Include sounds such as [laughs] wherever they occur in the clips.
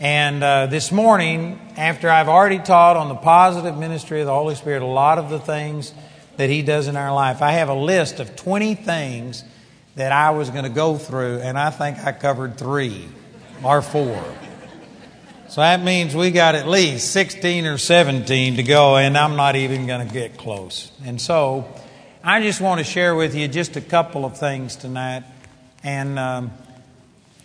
And uh, this morning, after I've already taught on the positive ministry of the Holy Spirit, a lot of the things that He does in our life, I have a list of 20 things that I was going to go through, and I think I covered three or four. So that means we got at least 16 or 17 to go, and I'm not even going to get close. And so I just want to share with you just a couple of things tonight. And um,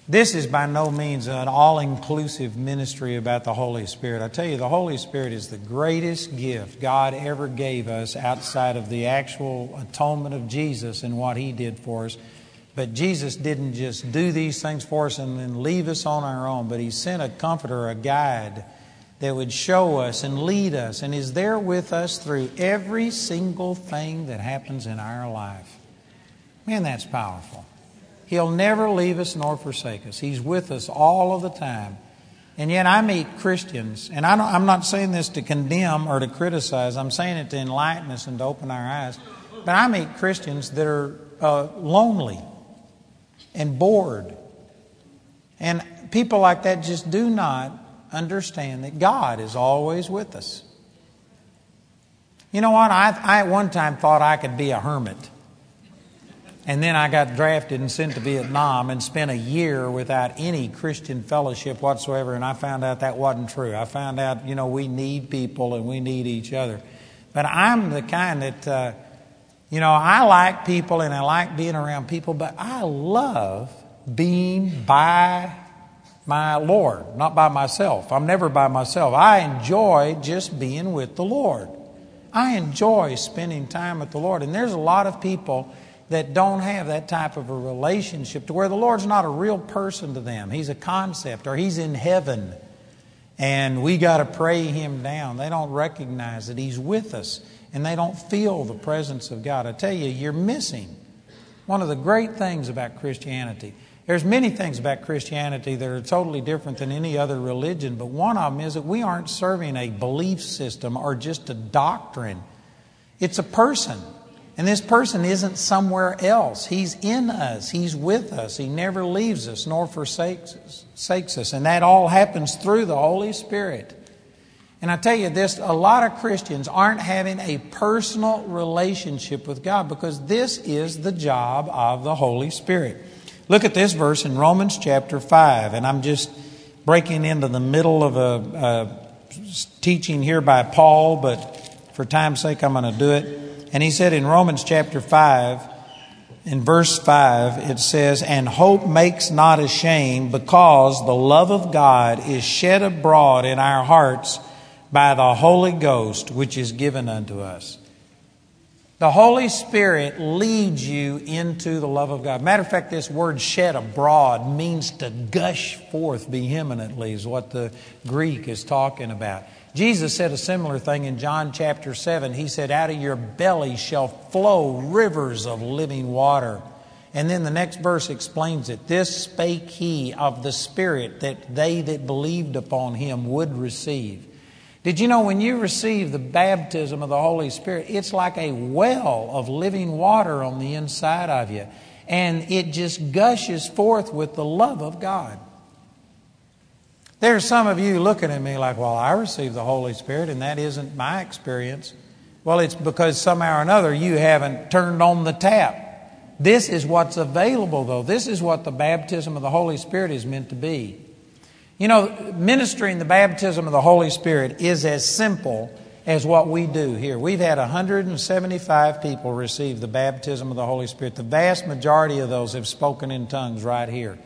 this is by no means an all inclusive ministry about the Holy Spirit. I tell you, the Holy Spirit is the greatest gift God ever gave us outside of the actual atonement of Jesus and what He did for us. But Jesus didn't just do these things for us and then leave us on our own, but He sent a comforter, a guide that would show us and lead us and is there with us through every single thing that happens in our life. Man, that's powerful. He'll never leave us nor forsake us. He's with us all of the time. And yet, I meet Christians, and I am not saying this to condemn or to criticize, I'm saying it to enlighten us and to open our eyes. But I meet Christians that are uh, lonely and bored. And people like that just do not understand that God is always with us. You know what? I, I at one time thought I could be a hermit. And then I got drafted and sent to Vietnam and spent a year without any Christian fellowship whatsoever. And I found out that wasn't true. I found out, you know, we need people and we need each other. But I'm the kind that, uh, you know, I like people and I like being around people, but I love being by my Lord, not by myself. I'm never by myself. I enjoy just being with the Lord. I enjoy spending time with the Lord. And there's a lot of people that don't have that type of a relationship to where the Lord's not a real person to them. He's a concept or He's in heaven. And we got to pray Him down. They don't recognize that He's with us and they don't feel the presence of God. I tell you, you're missing one of the great things about Christianity. There's many things about Christianity that are totally different than any other religion, but one of them is that we aren't serving a belief system or just a doctrine. It's a person. And this person isn't somewhere else. He's in us. He's with us. He never leaves us nor forsakes us. And that all happens through the Holy Spirit. And I tell you this a lot of Christians aren't having a personal relationship with God because this is the job of the Holy Spirit. Look at this verse in Romans chapter 5, and I'm just breaking into the middle of a, a teaching here by Paul, but for time's sake, I'm going to do it. And he said in Romans chapter 5, in verse 5, it says, And hope makes not ashamed because the love of God is shed abroad in our hearts by the Holy Ghost, which is given unto us. The Holy Spirit leads you into the love of God. Matter of fact, this word shed abroad means to gush forth vehemently, is what the Greek is talking about. Jesus said a similar thing in John chapter 7. He said, Out of your belly shall flow rivers of living water. And then the next verse explains it. This spake he of the Spirit that they that believed upon him would receive. Did you know when you receive the baptism of the Holy Spirit, it's like a well of living water on the inside of you. And it just gushes forth with the love of God. There's some of you looking at me like, well, I received the Holy Spirit, and that isn't my experience. Well, it's because somehow or another you haven't turned on the tap. This is what's available, though. This is what the baptism of the Holy Spirit is meant to be. You know, ministering the baptism of the Holy Spirit is as simple as what we do here. We've had 175 people receive the baptism of the Holy Spirit. The vast majority of those have spoken in tongues right here.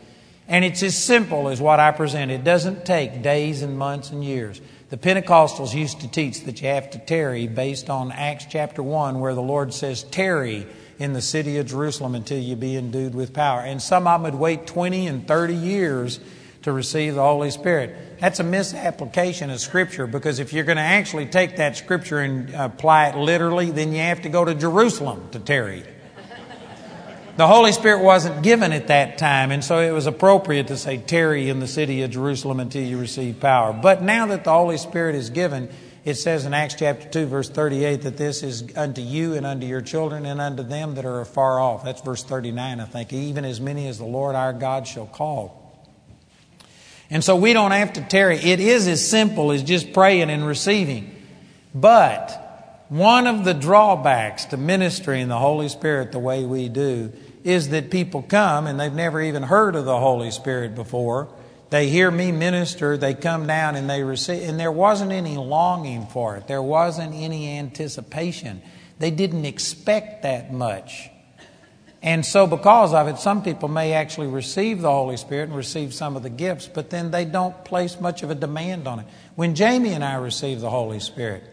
And it's as simple as what I present. It doesn't take days and months and years. The Pentecostals used to teach that you have to tarry based on Acts chapter 1, where the Lord says, Tarry in the city of Jerusalem until you be endued with power. And some of them would wait 20 and 30 years to receive the Holy Spirit. That's a misapplication of Scripture because if you're going to actually take that Scripture and apply it literally, then you have to go to Jerusalem to tarry. The Holy Spirit wasn't given at that time, and so it was appropriate to say, tarry in the city of Jerusalem until you receive power. But now that the Holy Spirit is given, it says in Acts chapter 2, verse 38, that this is unto you and unto your children and unto them that are afar off. That's verse 39, I think. Even as many as the Lord our God shall call. And so we don't have to tarry. It is as simple as just praying and receiving. But one of the drawbacks to ministering the Holy Spirit the way we do is that people come and they've never even heard of the Holy Spirit before. They hear me minister, they come down and they receive, and there wasn't any longing for it. There wasn't any anticipation. They didn't expect that much. And so, because of it, some people may actually receive the Holy Spirit and receive some of the gifts, but then they don't place much of a demand on it. When Jamie and I received the Holy Spirit,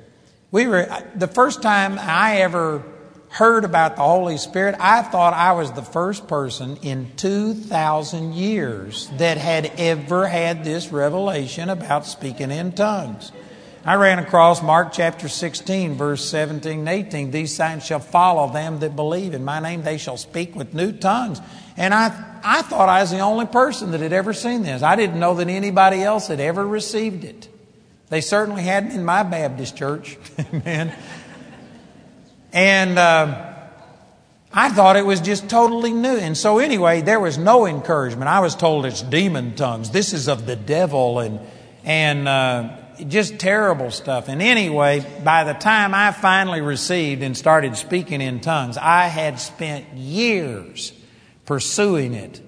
we were the first time I ever heard about the Holy Spirit, I thought I was the first person in 2,000 years that had ever had this revelation about speaking in tongues. I ran across Mark chapter 16, verse 17 and 18. These signs shall follow them that believe. In my name they shall speak with new tongues. And I, I thought I was the only person that had ever seen this. I didn't know that anybody else had ever received it. They certainly hadn't in my Baptist church. [laughs] Amen. And uh, I thought it was just totally new. And so, anyway, there was no encouragement. I was told it's demon tongues. This is of the devil. And, and, uh, just terrible stuff. And anyway, by the time I finally received and started speaking in tongues, I had spent years pursuing it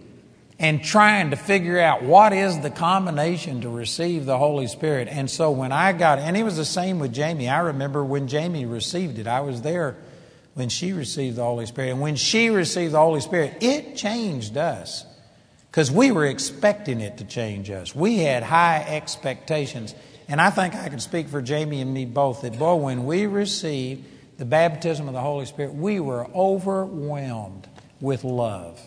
and trying to figure out what is the combination to receive the Holy Spirit. And so when I got, and it was the same with Jamie. I remember when Jamie received it, I was there when she received the Holy Spirit. And when she received the Holy Spirit, it changed us because we were expecting it to change us. We had high expectations. And I think I can speak for Jamie and me both that, boy, when we received the baptism of the Holy Spirit, we were overwhelmed with love.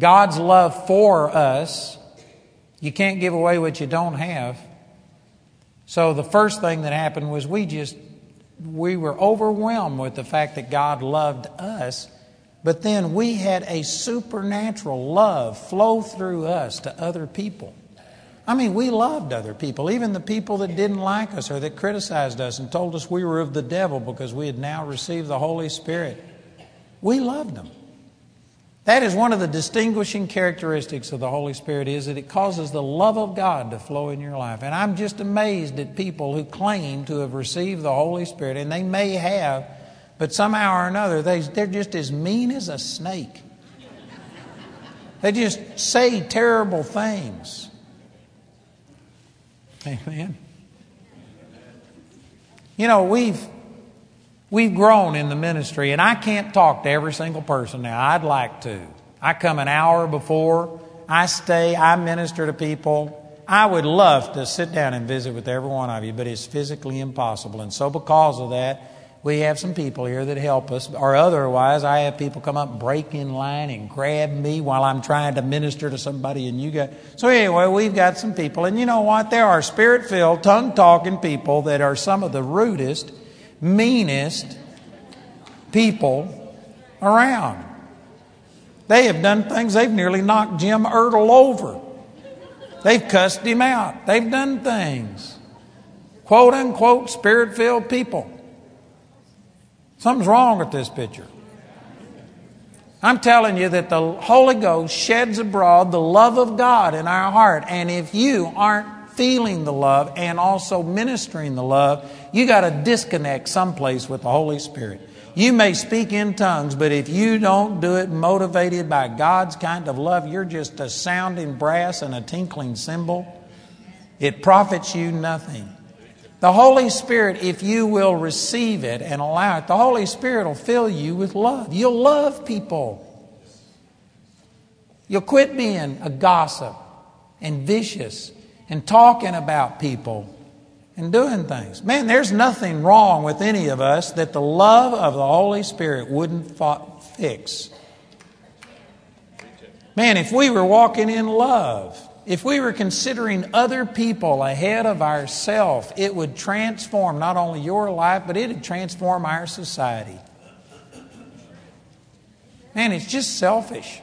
God's love for us, you can't give away what you don't have. So the first thing that happened was we just, we were overwhelmed with the fact that God loved us. But then we had a supernatural love flow through us to other people. I mean, we loved other people, even the people that didn't like us or that criticized us and told us we were of the devil because we had now received the Holy Spirit. We loved them. That is one of the distinguishing characteristics of the Holy Spirit is that it causes the love of God to flow in your life. And I'm just amazed at people who claim to have received the Holy Spirit, and they may have, but somehow or another, they, they're just as mean as a snake. They just say terrible things. Amen. You know, we've we've grown in the ministry, and I can't talk to every single person now. I'd like to. I come an hour before, I stay, I minister to people. I would love to sit down and visit with every one of you, but it's physically impossible. And so, because of that, we have some people here that help us, or otherwise, I have people come up, break in line, and grab me while I'm trying to minister to somebody. And you got so anyway, we've got some people, and you know what? There are spirit-filled, tongue-talking people that are some of the rudest, meanest people around. They have done things. They've nearly knocked Jim Ertl over. They've cussed him out. They've done things. Quote unquote spirit filled people. Something's wrong with this picture. I'm telling you that the Holy Ghost sheds abroad the love of God in our heart. And if you aren't feeling the love and also ministering the love, you got to disconnect someplace with the Holy Spirit. You may speak in tongues, but if you don't do it motivated by God's kind of love, you're just a sounding brass and a tinkling cymbal. It profits you nothing. The Holy Spirit, if you will receive it and allow it, the Holy Spirit will fill you with love. You'll love people. You'll quit being a gossip and vicious and talking about people and doing things. Man, there's nothing wrong with any of us that the love of the Holy Spirit wouldn't fix. Man, if we were walking in love, if we were considering other people ahead of ourselves, it would transform not only your life, but it would transform our society. Man, it's just selfish.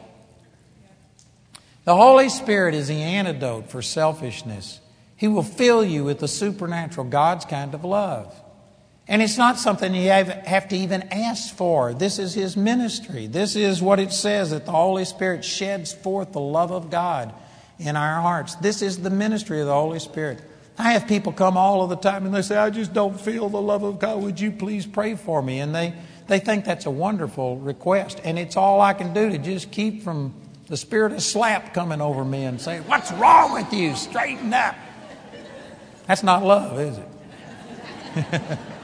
The Holy Spirit is the antidote for selfishness. He will fill you with the supernatural, God's kind of love. And it's not something you have, to even ask for. This is His ministry. This is what it says that the Holy Spirit sheds forth the love of God in our hearts. This is the ministry of the Holy Spirit. I have people come all of the time and they say, I just don't feel the love of God. Would you please pray for me? And they, they think that's a wonderful request. And it's all I can do to just keep from the spirit of slap coming over me and say, What's wrong with you? Straighten up. That's not love, is it? [laughs]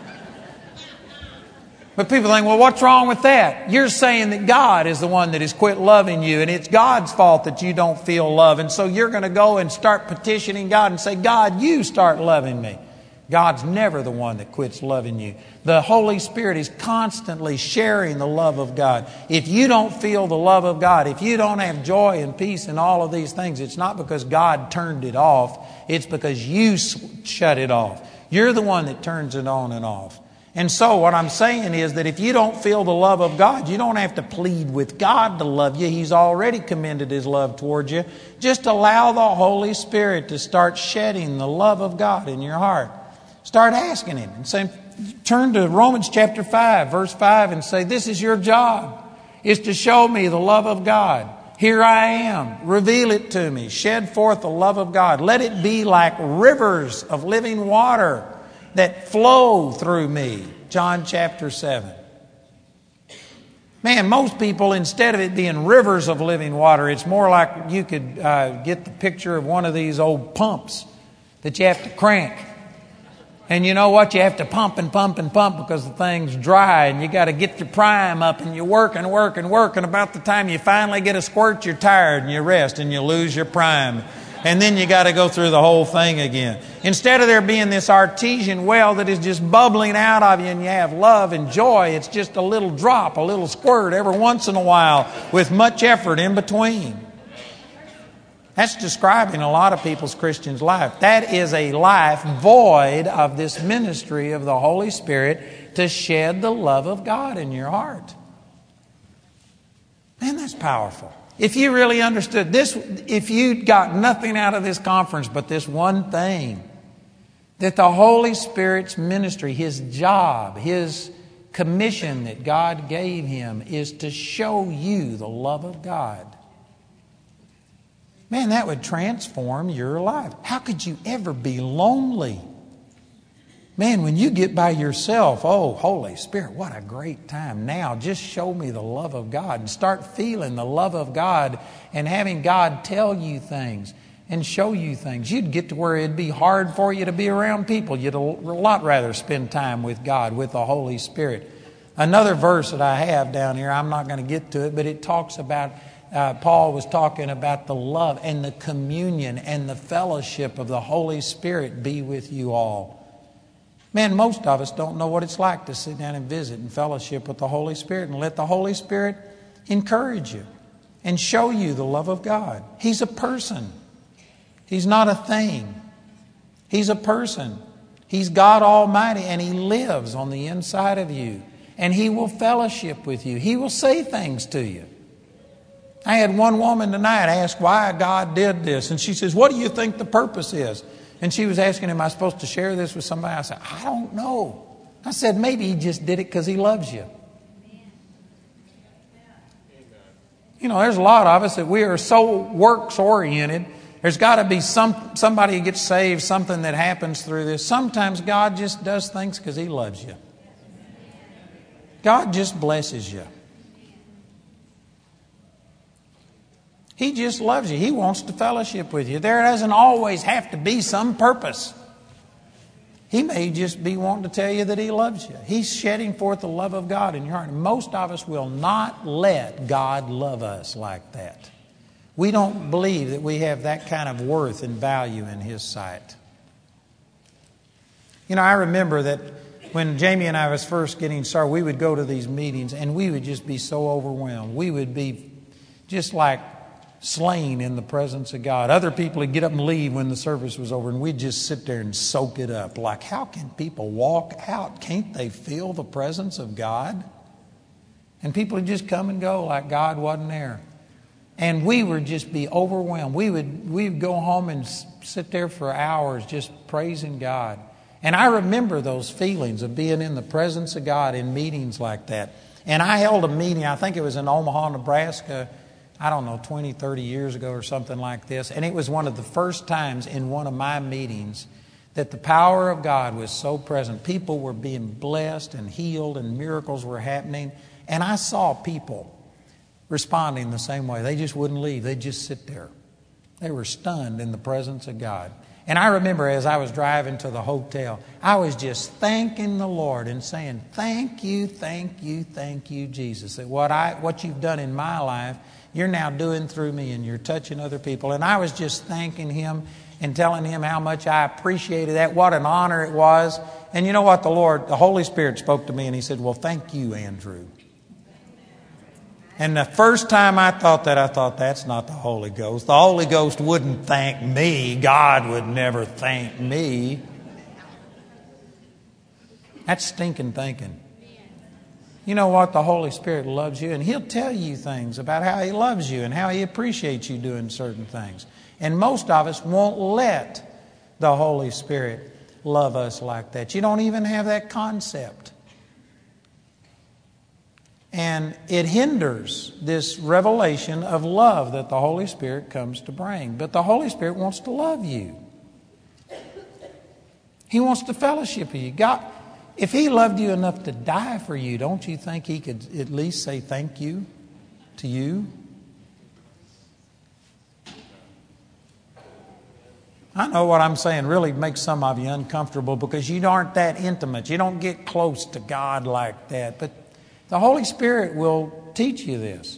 But people think, well, what's wrong with that? You're saying that God is the one that has quit loving you, and it's God's fault that you don't feel love. And so you're going to go and start petitioning God and say, God, you start loving me. God's never the one that quits loving you. The Holy Spirit is constantly sharing the love of God. If you don't feel the love of God, if you don't have joy and peace and all of these things, it's not because God turned it off, it's because you shut it off. You're the one that turns it on and off. And so, what I'm saying is that if you don't feel the love of God, you don't have to plead with God to love you. He's already commended His love towards you. Just allow the Holy Spirit to start shedding the love of God in your heart. Start asking Him and say, turn to Romans chapter 5, verse 5, and say, This is your job, is to show me the love of God. Here I am. Reveal it to me. Shed forth the love of God. Let it be like rivers of living water that flow through me. John chapter 7. Man, most people, instead of it being rivers of living water, it's more like you could uh, get the picture of one of these old pumps that you have to crank. And you know what? You have to pump and pump and pump because the thing's dry and you got to get your prime up and you work and work and work. And about the time you finally get a squirt, you're tired and you rest and you lose your prime and then you got to go through the whole thing again. Instead of there being this artesian well that is just bubbling out of you and you have love and joy, it's just a little drop, a little squirt every once in a while with much effort in between. That's describing a lot of people's Christian's life. That is a life void of this ministry of the Holy Spirit to shed the love of God in your heart. Man, that's powerful. If you really understood this, if you got nothing out of this conference but this one thing, that the Holy Spirit's ministry, His job, His commission that God gave Him is to show you the love of God. Man, that would transform your life. How could you ever be lonely? Man, when you get by yourself, oh, Holy Spirit, what a great time. Now, just show me the love of God and start feeling the love of God and having God tell you things and show you things. You'd get to where it'd be hard for you to be around people. You'd a lot rather spend time with God, with the Holy Spirit. Another verse that I have down here, I'm not going to get to it, but it talks about, uh, Paul was talking about the love and the communion and the fellowship of the Holy Spirit be with you all. Man, most of us don't know what it's like to sit down and visit and fellowship with the Holy Spirit and let the Holy Spirit encourage you and show you the love of God. He's a person, He's not a thing. He's a person. He's God Almighty and He lives on the inside of you. And He will fellowship with you, He will say things to you. I had one woman tonight ask why God did this, and she says, What do you think the purpose is? And she was asking, Am I supposed to share this with somebody? I said, I don't know. I said, Maybe he just did it because he loves you. You know, there's a lot of us that we are so works oriented. There's got to be some, somebody who gets saved, something that happens through this. Sometimes God just does things because He loves you. God just blesses you. He just loves you. He wants to fellowship with you. There doesn't always have to be some purpose. He may just be wanting to tell you that He loves you. He's shedding forth the love of God in your heart. Most of us will not let God love us like that. We don't believe that we have that kind of worth and value in His sight. You know, I remember that when Jamie and I was first getting started, we would go to these meetings and we would just be so overwhelmed. We would be just like slain in the presence of God. Other people would get up and leave when the service was over, and we'd just sit there and soak it up. Like, how can people walk out? Can't they feel the presence of God? And people would just come and go like God wasn't there. And we would just be overwhelmed. We would we'd go home and sit there for hours just praising God. And I remember those feelings of being in the presence of God in meetings like that. And I held a meeting, I think it was in Omaha, Nebraska, I don't know, 20, 30 years ago or something like this. And it was one of the first times in one of my meetings that the power of God was so present. People were being blessed and healed, and miracles were happening. And I saw people responding the same way. They just wouldn't leave, they'd just sit there. They were stunned in the presence of God. And I remember as I was driving to the hotel, I was just thanking the Lord and saying, Thank you, thank you, thank you, Jesus. That what, I, what you've done in my life, you're now doing through me and you're touching other people. And I was just thanking Him and telling Him how much I appreciated that, what an honor it was. And you know what? The Lord, the Holy Spirit spoke to me and He said, Well, thank you, Andrew. And the first time I thought that, I thought, that's not the Holy Ghost. The Holy Ghost wouldn't thank me. God would never thank me. That's stinking thinking. You know what? The Holy Spirit loves you, and He'll tell you things about how He loves you and how He appreciates you doing certain things. And most of us won't let the Holy Spirit love us like that. You don't even have that concept. And it hinders this revelation of love that the Holy Spirit comes to bring. But the Holy Spirit wants to love you. He wants to fellowship with you. God, if He loved you enough to die for you, don't you think He could at least say thank you to you? I know what I'm saying really makes some of you uncomfortable because you aren't that intimate. You don't get close to God like that. But the Holy Spirit will teach you this.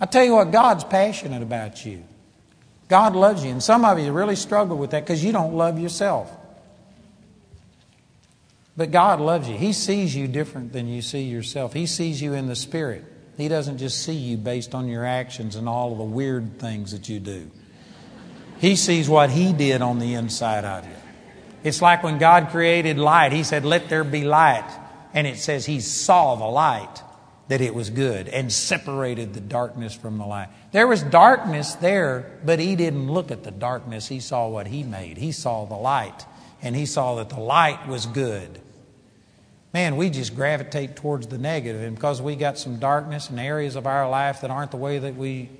I tell you what, God's passionate about you. God loves you. And some of you really struggle with that because you don't love yourself. But God loves you. He sees you different than you see yourself. He sees you in the Spirit. He doesn't just see you based on your actions and all of the weird things that you do. He sees what He did on the inside of you. It's like when God created light, He said, Let there be light and it says he saw the light that it was good and separated the darkness from the light. There was darkness there, but he didn't look at the darkness. He saw what he made. He saw the light, and he saw that the light was good. Man, we just gravitate towards the negative. and because we got some darkness in areas of our life that aren't the way that we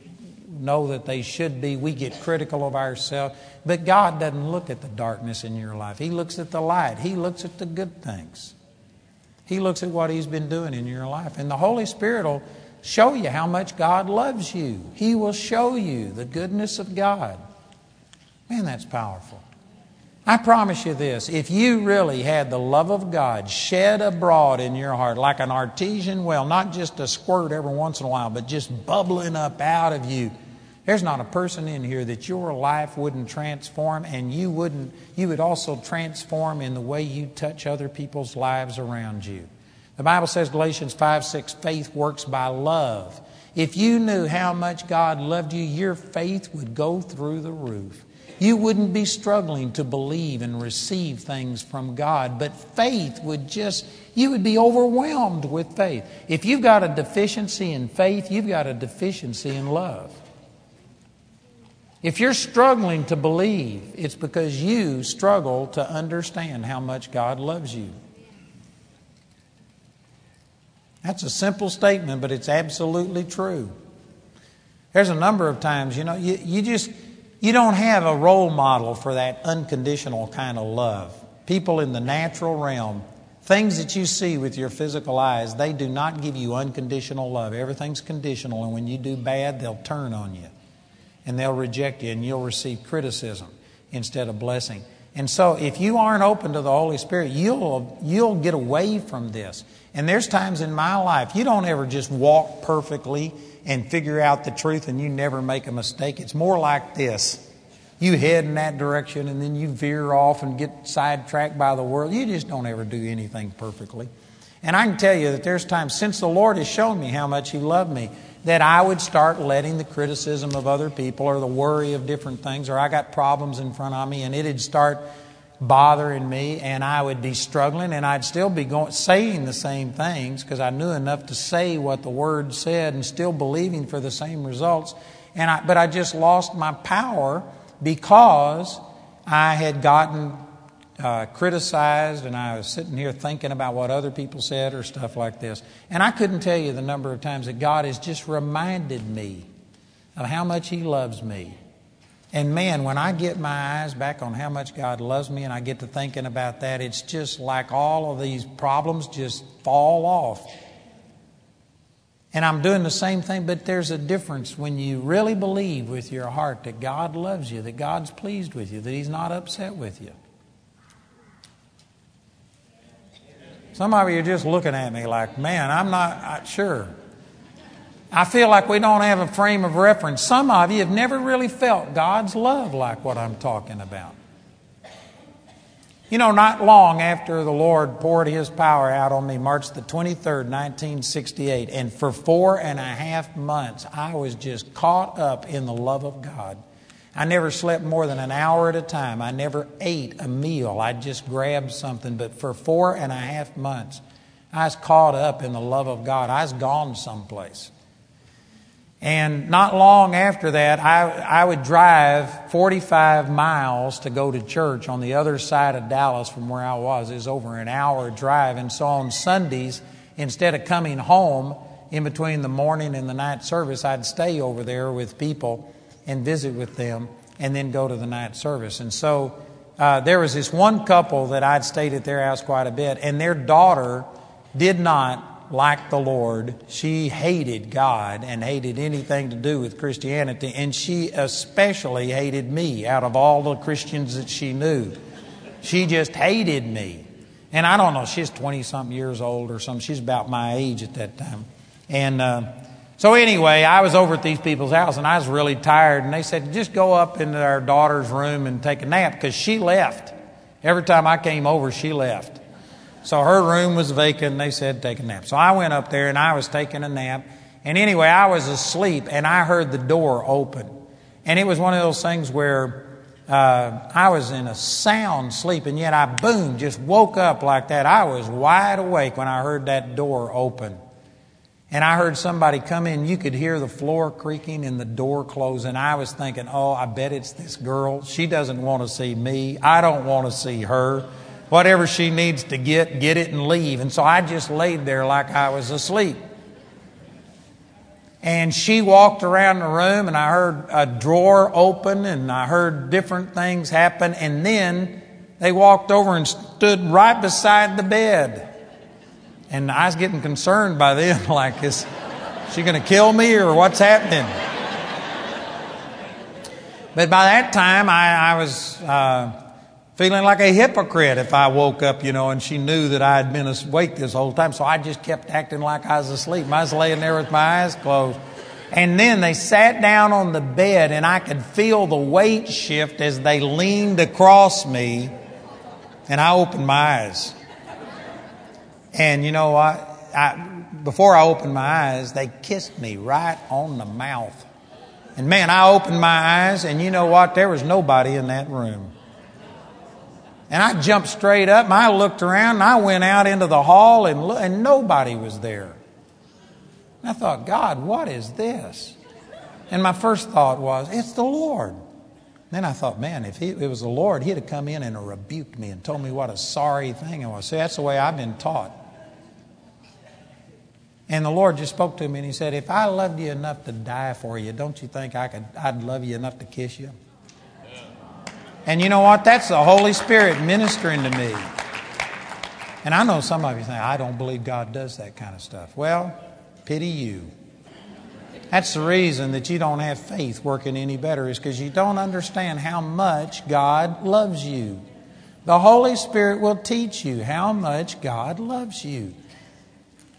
know that they should be, we get critical of ourselves. But God doesn't look at the darkness in your life. He looks at the light. He looks at the good things. He looks at what He's been doing in your life. And the Holy Spirit will show you how much God loves you. He will show you the goodness of God. Man, that's powerful. I promise you this if you really had the love of God shed abroad in your heart like an artesian well, not just a squirt every once in a while, but just bubbling up out of you there's not a person in here that your life wouldn't transform and you wouldn't you would also transform in the way you touch other people's lives around you. The Bible says Galatians 5 6, faith works by love. If you knew how much God loved you, your faith would go through the roof. You wouldn't be struggling to believe and receive things from God, but faith would just, you would be overwhelmed with faith. If you've got a deficiency in faith, you've got a deficiency in love. If you're struggling to believe, it's because you struggle to understand how much God loves you. That's a simple statement, but it's absolutely true. There's a number of times, you know, you, you just you don't have a role model for that unconditional kind of love. People in the natural realm, things that you see with your physical eyes, they do not give you unconditional love. Everything's conditional, and when you do bad, they'll turn on you and they'll reject you and you'll receive criticism instead of blessing. And so if you aren't open to the Holy Spirit, you'll you'll get away from this. And there's times in my life you don't ever just walk perfectly and figure out the truth and you never make a mistake. It's more like this. You head in that direction and then you veer off and get sidetracked by the world. You just don't ever do anything perfectly. And I can tell you that there's times since the Lord has shown me how much He loved me, that I would start letting the criticism of other people or the worry of different things, or I got problems in front of me, and it'd start bothering me, and I would be struggling, and I'd still be going, saying the same things because I knew enough to say what the Word said and still believing for the same results. And I, but I just lost my power because I had gotten uh, criticized and I was sitting here thinking about what other people said or stuff like this. And I couldn't tell you the number of times that God has just reminded me of how much He loves me. And man, when I get my eyes back on how much God loves me and I get to thinking about that, it's just like all of these problems just fall off. And I'm doing the same thing, but there's a difference when you really believe with your heart that God loves you, that God's pleased with you, that He's not upset with you. Some of you are just looking at me like, man, I'm not sure. I feel like we don't have a frame of reference. Some of you have never really felt God's love like what I'm talking about. You know, not long after the Lord poured His power out on me, March the 23rd, 1968, and for four and a half months, I was just caught up in the love of God. I never slept more than an hour at a time. I never ate a meal. I just grabbed something. But for four and a half months, I was caught up in the love of God. I was gone someplace. And not long after that, I, I would drive 45 miles to go to church on the other side of Dallas from where I was. It was over an hour drive. And so on Sundays, instead of coming home in between the morning and the night service, I'd stay over there with people and visit with them and then go to the night service. And so uh, there was this one couple that I'd stayed at their house quite a bit, and their daughter did not like the Lord. She hated God and hated anything to do with Christianity, and she especially hated me out of all the Christians that she knew. She just hated me. And I don't know, she's 20 something years old or something. She's about my age at that time. And uh, so, anyway, I was over at these people's house and I was really tired, and they said, just go up into our daughter's room and take a nap because she left. Every time I came over, she left. So her room was vacant and they said, take a nap. So I went up there and I was taking a nap. And anyway, I was asleep and I heard the door open. And it was one of those things where uh, I was in a sound sleep and yet I, boom, just woke up like that. I was wide awake when I heard that door open. And I heard somebody come in. You could hear the floor creaking and the door closing. I was thinking, oh, I bet it's this girl. She doesn't want to see me. I don't want to see her whatever she needs to get, get it and leave. And so I just laid there like I was asleep. And she walked around the room, and I heard a drawer open, and I heard different things happen. And then they walked over and stood right beside the bed. And I was getting concerned by then, [laughs] like, is she going to kill me or what's happening? But by that time, I, I was. Uh, feeling like a hypocrite if I woke up, you know, and she knew that I had been awake this whole time. So I just kept acting like I was asleep. I was laying there with my eyes closed. And then they sat down on the bed, and I could feel the weight shift as they leaned across me. And I opened my eyes. And you know what? I, before I opened my eyes, they kissed me right on the mouth. And man, I opened my eyes, and you know what? There was nobody in that room. And I jumped straight up and I looked around and I went out into the hall and, and nobody was there. And I thought, God, what is this? And my first thought was, it's the Lord. Then I thought, man, if he, it was the Lord, he'd have come in and rebuked me and told me what a sorry thing it was. See, that's the way I've been taught. And the Lord just spoke to me and He said, If I loved you enough to die for you, don't you think I could, I'd love you enough to kiss you? And you know what? That's the Holy Spirit ministering to me. And I know some of you think, I don't believe God does that kind of stuff. Well, pity you. That's the reason that you don't have faith working any better, is because you don't understand how much God loves you. The Holy Spirit will teach you how much God loves you.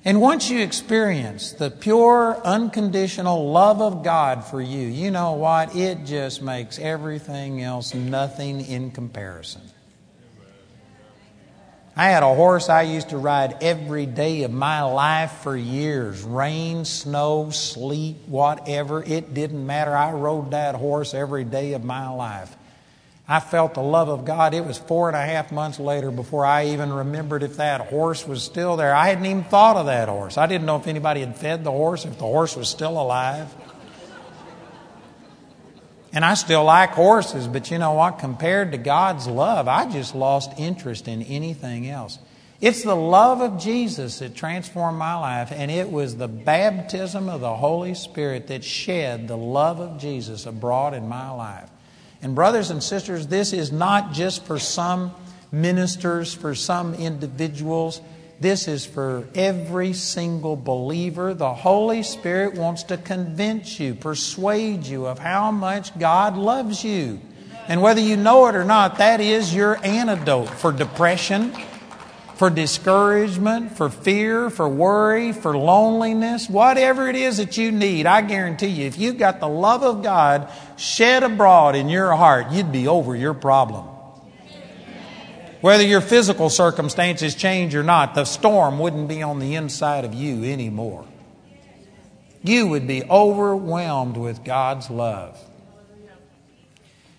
And once you experience the pure, unconditional love of God for you, you know what? It just makes everything else nothing in comparison. I had a horse I used to ride every day of my life for years rain, snow, sleet, whatever. It didn't matter. I rode that horse every day of my life. I felt the love of God. It was four and a half months later before I even remembered if that horse was still there. I hadn't even thought of that horse. I didn't know if anybody had fed the horse, if the horse was still alive. And I still like horses, but you know what? Compared to God's love, I just lost interest in anything else. It's the love of Jesus that transformed my life, and it was the baptism of the Holy Spirit that shed the love of Jesus abroad in my life. And, brothers and sisters, this is not just for some ministers, for some individuals. This is for every single believer. The Holy Spirit wants to convince you, persuade you of how much God loves you. And whether you know it or not, that is your antidote for depression, for discouragement, for fear, for worry, for loneliness, whatever it is that you need. I guarantee you, if you've got the love of God shed abroad in your heart, you'd be over your problem. Whether your physical circumstances change or not, the storm wouldn't be on the inside of you anymore. You would be overwhelmed with God's love.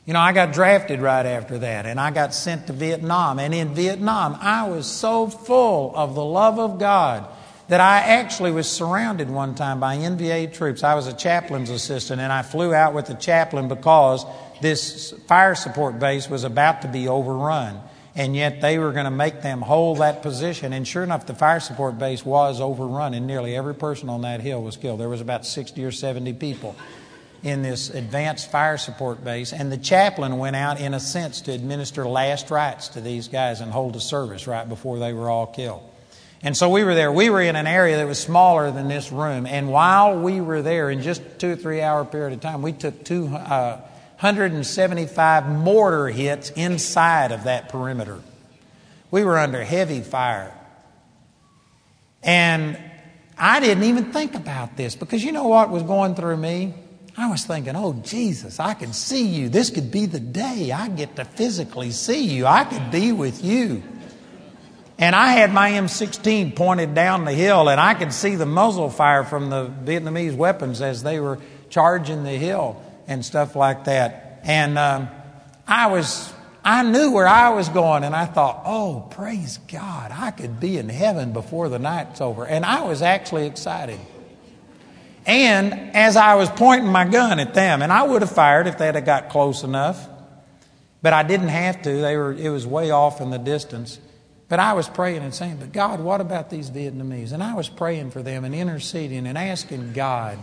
You know, I got drafted right after that, and I got sent to Vietnam. And in Vietnam, I was so full of the love of God that I actually was surrounded one time by NVA troops. I was a chaplain's assistant, and I flew out with the chaplain because this fire support base was about to be overrun and yet they were going to make them hold that position. And sure enough, the fire support base was overrun, and nearly every person on that hill was killed. There was about 60 or 70 people in this advanced fire support base, and the chaplain went out, in a sense, to administer last rites to these guys and hold a service right before they were all killed. And so we were there. We were in an area that was smaller than this room, and while we were there, in just two or three hour period of time, we took two. Uh, 175 mortar hits inside of that perimeter. We were under heavy fire. And I didn't even think about this because you know what was going through me? I was thinking, oh, Jesus, I could see you. This could be the day I get to physically see you. I could be with you. And I had my M16 pointed down the hill, and I could see the muzzle fire from the Vietnamese weapons as they were charging the hill and stuff like that. And um, I was, I knew where I was going, and I thought, oh, praise God, I could be in heaven before the night's over. And I was actually excited. And as I was pointing my gun at them, and I would have fired if they'd have got close enough, but I didn't have to. They were, it was way off in the distance. But I was praying and saying, But God, what about these Vietnamese? And I was praying for them and interceding and asking God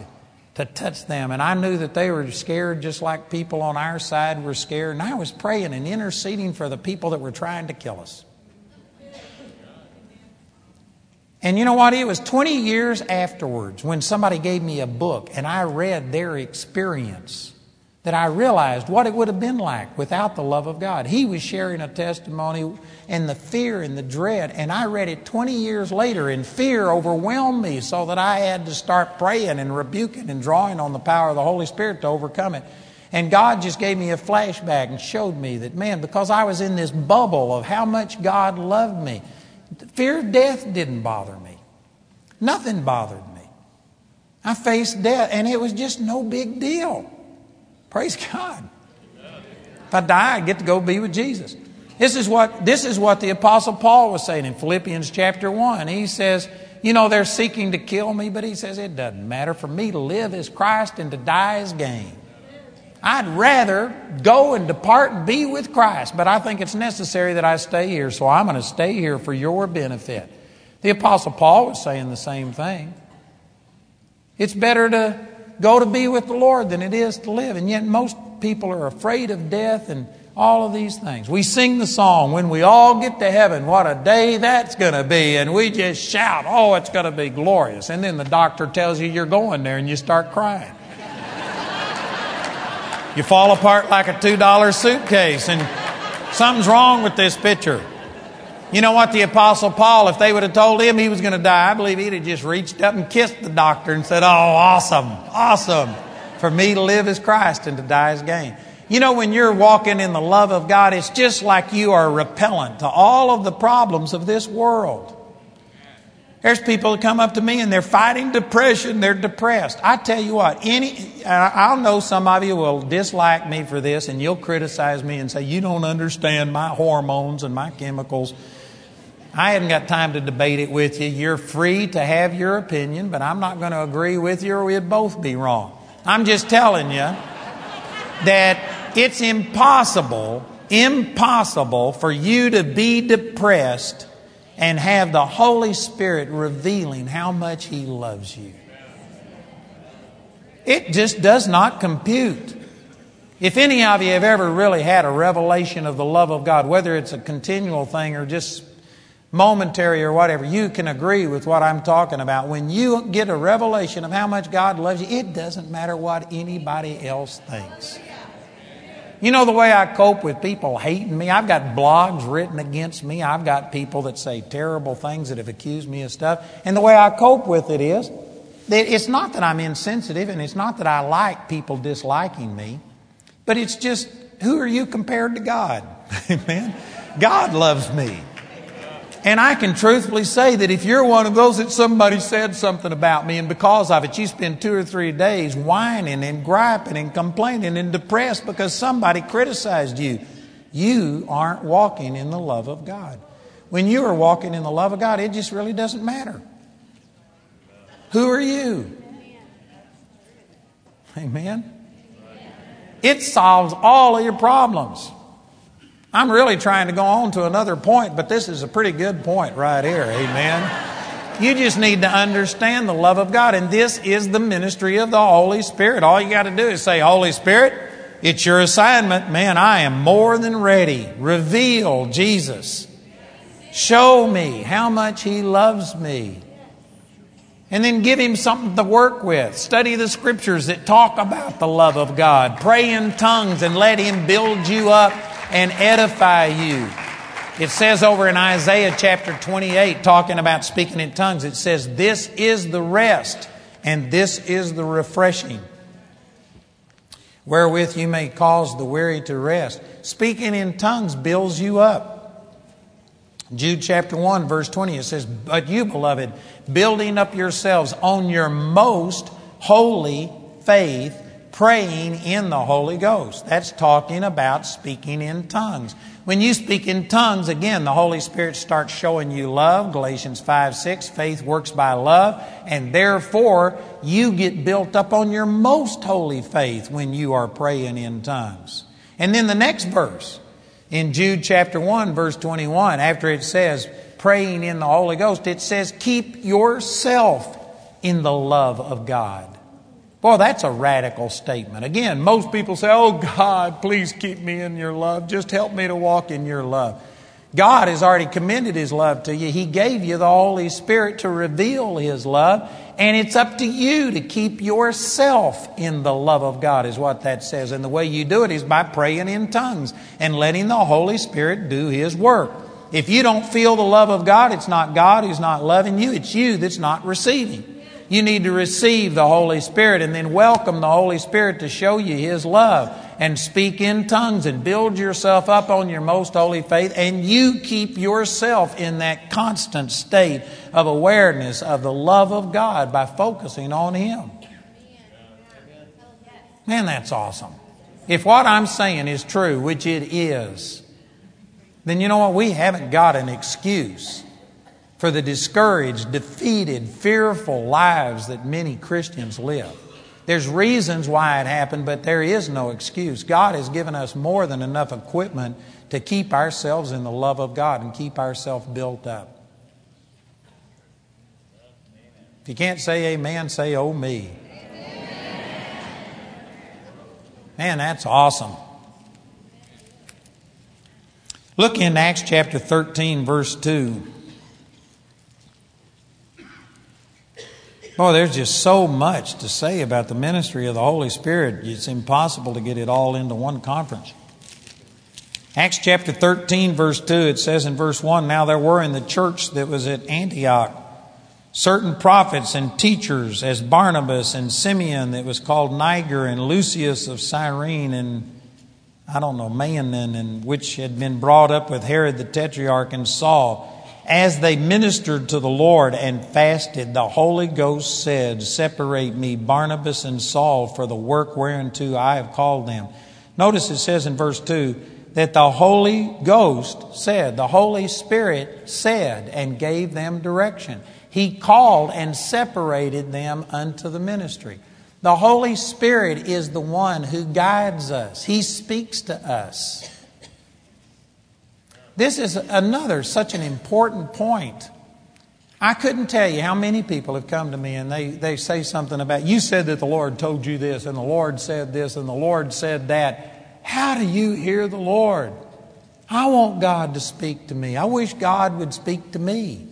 to touch them. And I knew that they were scared just like people on our side were scared. And I was praying and interceding for the people that were trying to kill us. And you know what? It was 20 years afterwards when somebody gave me a book and I read their experience that I realized what it would have been like without the love of God. He was sharing a testimony and the fear and the dread, and I read it 20 years later, and fear overwhelmed me so that I had to start praying and rebuking and drawing on the power of the Holy Spirit to overcome it. And God just gave me a flashback and showed me that, man, because I was in this bubble of how much God loved me, fear of death didn't bother me. Nothing bothered me. I faced death, and it was just no big deal. Praise God. If I die, I get to go be with Jesus. This is what, this is what the Apostle Paul was saying in Philippians chapter 1. He says, You know, they're seeking to kill me, but he says, It doesn't matter. For me to live is Christ and to die is gain. I'd rather go and depart and be with Christ, but I think it's necessary that I stay here, so I'm going to stay here for your benefit. The Apostle Paul was saying the same thing. It's better to go to be with the Lord than it is to live. And yet, most people are afraid of death and all of these things. We sing the song, When We All Get to Heaven, what a day that's going to be. And we just shout, Oh, it's going to be glorious. And then the doctor tells you you're going there and you start crying. You fall apart like a $2 suitcase and something's wrong with this picture. You know what? The Apostle Paul, if they would have told him he was going to die, I believe he'd have just reached up and kissed the doctor and said, Oh, awesome, awesome. For me to live as Christ and to die as gain. You know, when you're walking in the love of God, it's just like you are repellent to all of the problems of this world. There's people that come up to me and they're fighting depression, they're depressed. I tell you what, any I'll know some of you will dislike me for this and you'll criticize me and say you don't understand my hormones and my chemicals. I haven't got time to debate it with you. You're free to have your opinion, but I'm not going to agree with you or we'd both be wrong. I'm just telling you that it's impossible, impossible for you to be depressed and have the Holy Spirit revealing how much He loves you. It just does not compute. If any of you have ever really had a revelation of the love of God, whether it's a continual thing or just momentary or whatever, you can agree with what I'm talking about. When you get a revelation of how much God loves you, it doesn't matter what anybody else thinks. You know the way I cope with people hating me? I've got blogs written against me. I've got people that say terrible things that have accused me of stuff. And the way I cope with it is it's not that I'm insensitive and it's not that I like people disliking me, but it's just who are you compared to God? [laughs] Amen. God loves me. And I can truthfully say that if you're one of those that somebody said something about me and because of it you spend two or three days whining and griping and complaining and depressed because somebody criticized you, you aren't walking in the love of God. When you are walking in the love of God, it just really doesn't matter. Who are you? Amen. It solves all of your problems. I'm really trying to go on to another point, but this is a pretty good point right here. Amen. You just need to understand the love of God, and this is the ministry of the Holy Spirit. All you got to do is say, Holy Spirit, it's your assignment. Man, I am more than ready. Reveal Jesus. Show me how much He loves me. And then give Him something to work with. Study the scriptures that talk about the love of God. Pray in tongues and let Him build you up and edify you. It says over in Isaiah chapter 28, talking about speaking in tongues, it says, This is the rest and this is the refreshing, wherewith you may cause the weary to rest. Speaking in tongues builds you up. Jude chapter 1, verse 20, it says, But you, beloved, building up yourselves on your most holy faith, praying in the Holy Ghost. That's talking about speaking in tongues. When you speak in tongues, again, the Holy Spirit starts showing you love. Galatians 5 6, faith works by love, and therefore you get built up on your most holy faith when you are praying in tongues. And then the next verse, in Jude chapter 1, verse 21, after it says, praying in the Holy Ghost, it says, keep yourself in the love of God. Boy, that's a radical statement. Again, most people say, Oh God, please keep me in your love. Just help me to walk in your love. God has already commended His love to you. He gave you the Holy Spirit to reveal His love, and it's up to you to keep yourself in the love of God, is what that says. And the way you do it is by praying in tongues and letting the Holy Spirit do His work. If you don't feel the love of God, it's not God who's not loving you, it's you that's not receiving. You need to receive the Holy Spirit and then welcome the Holy Spirit to show you His love and speak in tongues and build yourself up on your most holy faith. And you keep yourself in that constant state of awareness of the love of God by focusing on Him. Man, that's awesome. If what I'm saying is true, which it is, then you know what? We haven't got an excuse for the discouraged, defeated, fearful lives that many Christians live. There's reasons why it happened, but there is no excuse. God has given us more than enough equipment to keep ourselves in the love of God and keep ourselves built up. If you can't say amen, say oh me. Man, that's awesome. Look in Acts chapter 13, verse 2. Boy, there's just so much to say about the ministry of the Holy Spirit. It's impossible to get it all into one conference. Acts chapter 13, verse 2, it says in verse 1 Now there were in the church that was at Antioch certain prophets and teachers, as Barnabas and Simeon, that was called Niger, and Lucius of Cyrene, and I don't know, Manaen, and which had been brought up with Herod the Tetrarch and Saul as they ministered to the Lord and fasted, the Holy Ghost said, Separate me, Barnabas and Saul, for the work whereunto I have called them. Notice it says in verse 2 that the Holy Ghost said, the Holy Spirit said, and gave them direction. He called and separated them unto the ministry. The Holy Spirit is the one who guides us, He speaks to us. This is another such an important point. I couldn't tell you how many people have come to me and they, they say something about, you said that the Lord told you this, and the Lord said this, and the Lord said that. How do you hear the Lord? I want God to speak to me. I wish God would speak to me.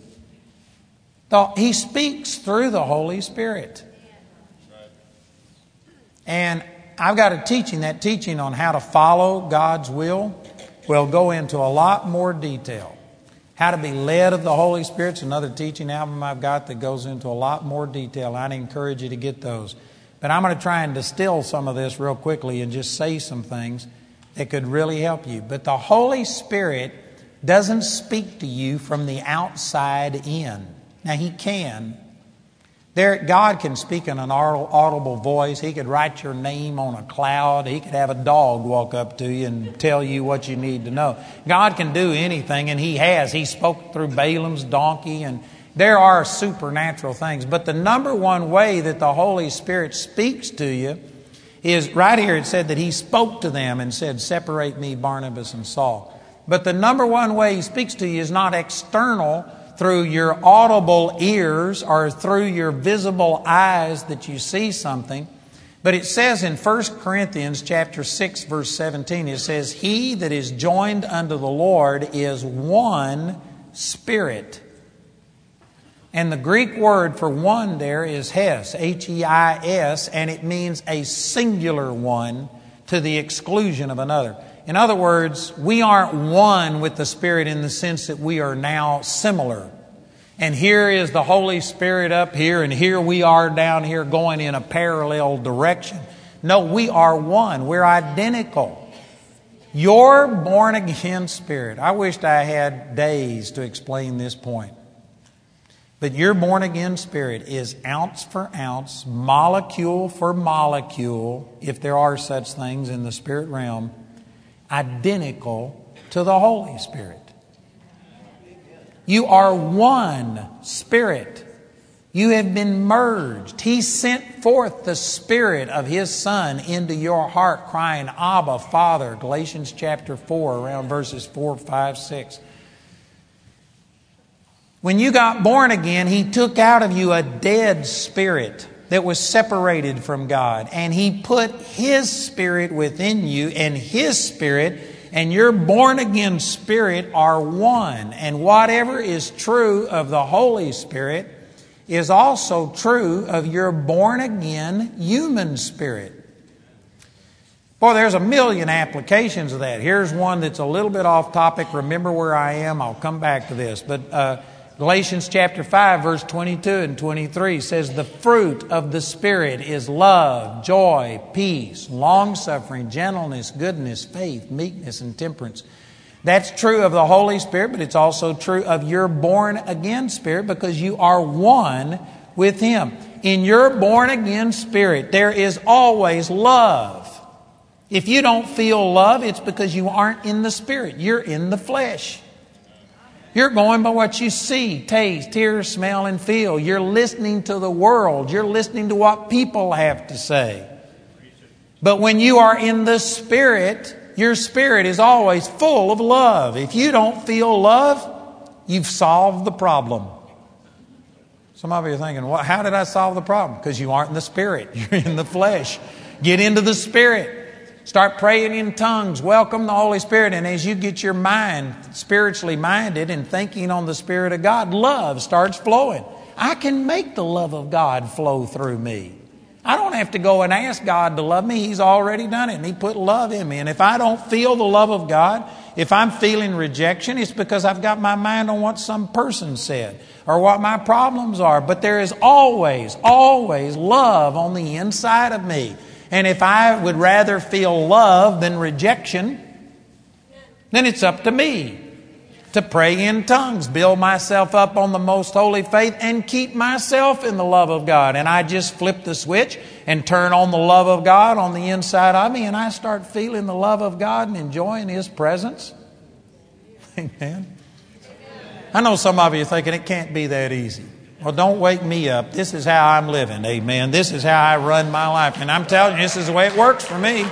He speaks through the Holy Spirit. And I've got a teaching, that teaching on how to follow God's will will go into a lot more detail. How to be led of the Holy Spirit is another teaching album I've got that goes into a lot more detail. I'd encourage you to get those. But I'm going to try and distill some of this real quickly and just say some things that could really help you. But the Holy Spirit doesn't speak to you from the outside in. Now, He can, there, God can speak in an audible voice. He could write your name on a cloud. He could have a dog walk up to you and tell you what you need to know. God can do anything, and He has. He spoke through Balaam's donkey, and there are supernatural things. But the number one way that the Holy Spirit speaks to you is right here it said that He spoke to them and said, Separate me, Barnabas and Saul. But the number one way He speaks to you is not external through your audible ears or through your visible eyes that you see something. But it says in 1 Corinthians chapter 6 verse 17 it says he that is joined unto the Lord is one spirit. And the Greek word for one there is heis, H E I S, and it means a singular one to the exclusion of another. In other words, we aren't one with the Spirit in the sense that we are now similar. And here is the Holy Spirit up here, and here we are down here going in a parallel direction. No, we are one. We're identical. Your born again spirit. I wished I had days to explain this point. But your born again spirit is ounce for ounce, molecule for molecule, if there are such things in the spirit realm, identical to the Holy Spirit. You are one spirit. You have been merged. He sent forth the Spirit of His Son into your heart, crying, Abba, Father. Galatians chapter 4, around verses 4, 5, 6. When you got born again, He took out of you a dead spirit that was separated from God, and He put His Spirit within you, and His Spirit and your born again spirit are one. And whatever is true of the Holy Spirit is also true of your born again human spirit. Boy, there's a million applications of that. Here's one that's a little bit off topic. Remember where I am. I'll come back to this. But uh, Galatians chapter 5, verse 22 and 23 says, The fruit of the Spirit is love, joy, peace, long suffering, gentleness, goodness, faith, meekness, and temperance. That's true of the Holy Spirit, but it's also true of your born again spirit because you are one with Him. In your born again spirit, there is always love. If you don't feel love, it's because you aren't in the spirit, you're in the flesh. You're going by what you see, taste, hear, smell, and feel. You're listening to the world. You're listening to what people have to say. But when you are in the Spirit, your spirit is always full of love. If you don't feel love, you've solved the problem. Some of you are thinking, well, how did I solve the problem? Because you aren't in the Spirit, [laughs] you're in the flesh. Get into the Spirit. Start praying in tongues. Welcome the Holy Spirit. And as you get your mind spiritually minded and thinking on the Spirit of God, love starts flowing. I can make the love of God flow through me. I don't have to go and ask God to love me. He's already done it and He put love in me. And if I don't feel the love of God, if I'm feeling rejection, it's because I've got my mind on what some person said or what my problems are. But there is always, always love on the inside of me. And if I would rather feel love than rejection, then it's up to me to pray in tongues, build myself up on the most holy faith, and keep myself in the love of God. And I just flip the switch and turn on the love of God on the inside of me, and I start feeling the love of God and enjoying His presence. [laughs] Amen. I know some of you are thinking it can't be that easy. Well, don't wake me up. This is how I'm living. Amen. This is how I run my life. And I'm telling you, this is the way it works for me.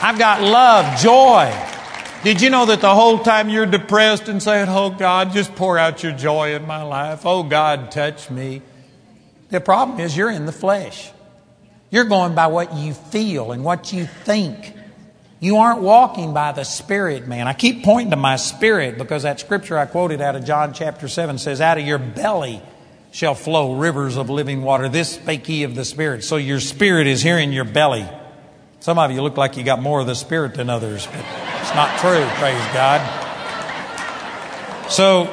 I've got love, joy. Did you know that the whole time you're depressed and saying, Oh God, just pour out your joy in my life. Oh God, touch me. The problem is you're in the flesh. You're going by what you feel and what you think. You aren't walking by the Spirit, man. I keep pointing to my spirit because that scripture I quoted out of John chapter 7 says, Out of your belly shall flow rivers of living water. This spake he of the Spirit. So your spirit is here in your belly. Some of you look like you got more of the Spirit than others, but it's not true, praise God. So,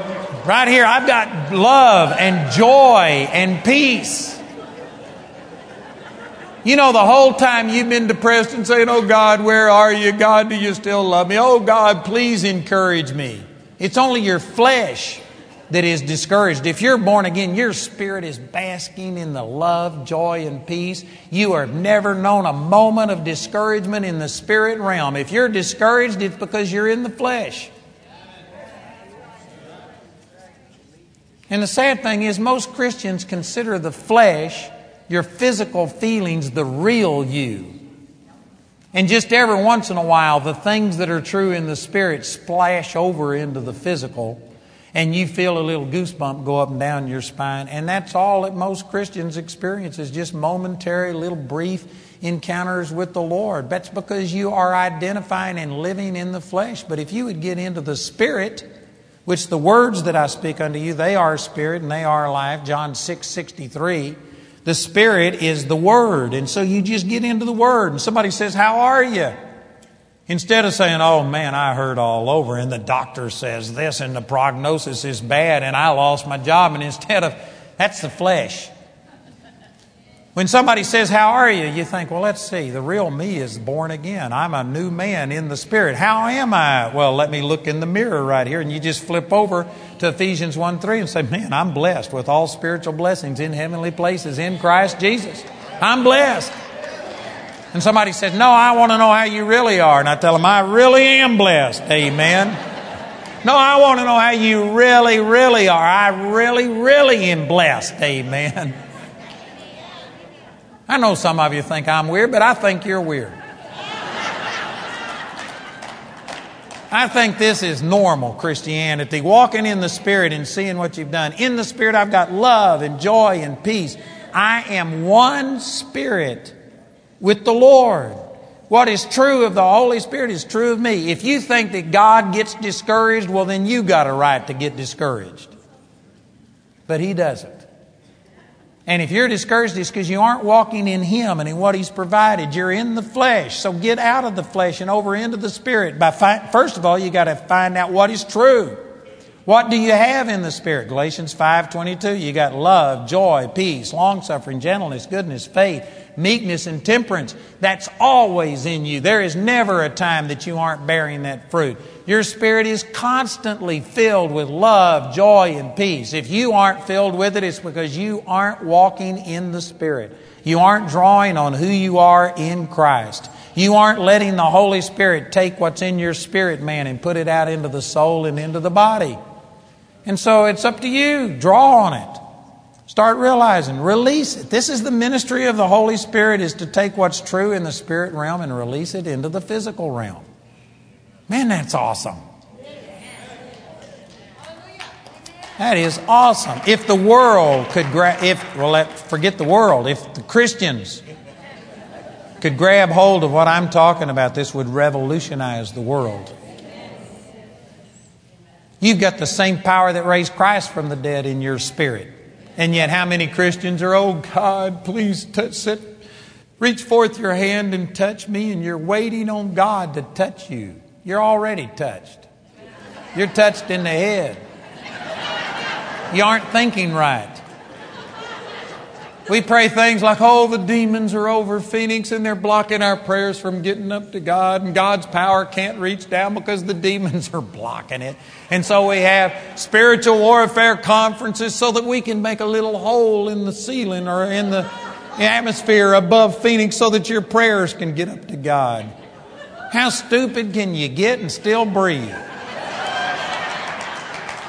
right here, I've got love and joy and peace. You know, the whole time you've been depressed and saying, Oh God, where are you? God, do you still love me? Oh God, please encourage me. It's only your flesh that is discouraged. If you're born again, your spirit is basking in the love, joy, and peace. You have never known a moment of discouragement in the spirit realm. If you're discouraged, it's because you're in the flesh. And the sad thing is, most Christians consider the flesh your physical feelings the real you. And just every once in a while, the things that are true in the spirit splash over into the physical, and you feel a little goosebump go up and down your spine. And that's all that most Christians experience is just momentary, little brief encounters with the Lord. That's because you are identifying and living in the flesh. But if you would get into the spirit, which the words that I speak unto you, they are spirit and they are life. John 6 63 the Spirit is the Word. And so you just get into the Word. And somebody says, How are you? Instead of saying, Oh man, I hurt all over, and the doctor says this, and the prognosis is bad, and I lost my job. And instead of, that's the flesh. When somebody says, How are you? you think, Well, let's see. The real me is born again. I'm a new man in the Spirit. How am I? Well, let me look in the mirror right here. And you just flip over to Ephesians 1 3 and say, Man, I'm blessed with all spiritual blessings in heavenly places in Christ Jesus. I'm blessed. And somebody says, No, I want to know how you really are. And I tell them, I really am blessed. Amen. No, I want to know how you really, really are. I really, really am blessed. Amen. I know some of you think I'm weird, but I think you're weird. I think this is normal Christianity, walking in the Spirit and seeing what you've done. In the Spirit, I've got love and joy and peace. I am one Spirit with the Lord. What is true of the Holy Spirit is true of me. If you think that God gets discouraged, well, then you got a right to get discouraged. But He doesn't. And if you're discouraged, it's because you aren't walking in Him and in what He's provided. You're in the flesh. So get out of the flesh and over into the Spirit. By fi- first of all, you got to find out what is true. What do you have in the Spirit? Galatians 5.22, you got love, joy, peace, long-suffering, gentleness, goodness, faith, meekness, and temperance. That's always in you. There is never a time that you aren't bearing that fruit. Your spirit is constantly filled with love, joy, and peace. If you aren't filled with it, it's because you aren't walking in the Spirit. You aren't drawing on who you are in Christ. You aren't letting the Holy Spirit take what's in your spirit, man, and put it out into the soul and into the body. And so it's up to you. Draw on it. Start realizing, release it. This is the ministry of the Holy Spirit is to take what's true in the spirit realm and release it into the physical realm. Man, that's awesome. That is awesome. If the world could grab, if, well, let, forget the world, if the Christians could grab hold of what I'm talking about, this would revolutionize the world. You've got the same power that raised Christ from the dead in your spirit. And yet, how many Christians are, oh God, please touch, sit, reach forth your hand and touch me, and you're waiting on God to touch you. You're already touched. You're touched in the head. You aren't thinking right. We pray things like, oh, the demons are over Phoenix and they're blocking our prayers from getting up to God, and God's power can't reach down because the demons are blocking it. And so we have spiritual warfare conferences so that we can make a little hole in the ceiling or in the atmosphere above Phoenix so that your prayers can get up to God. How stupid can you get and still breathe?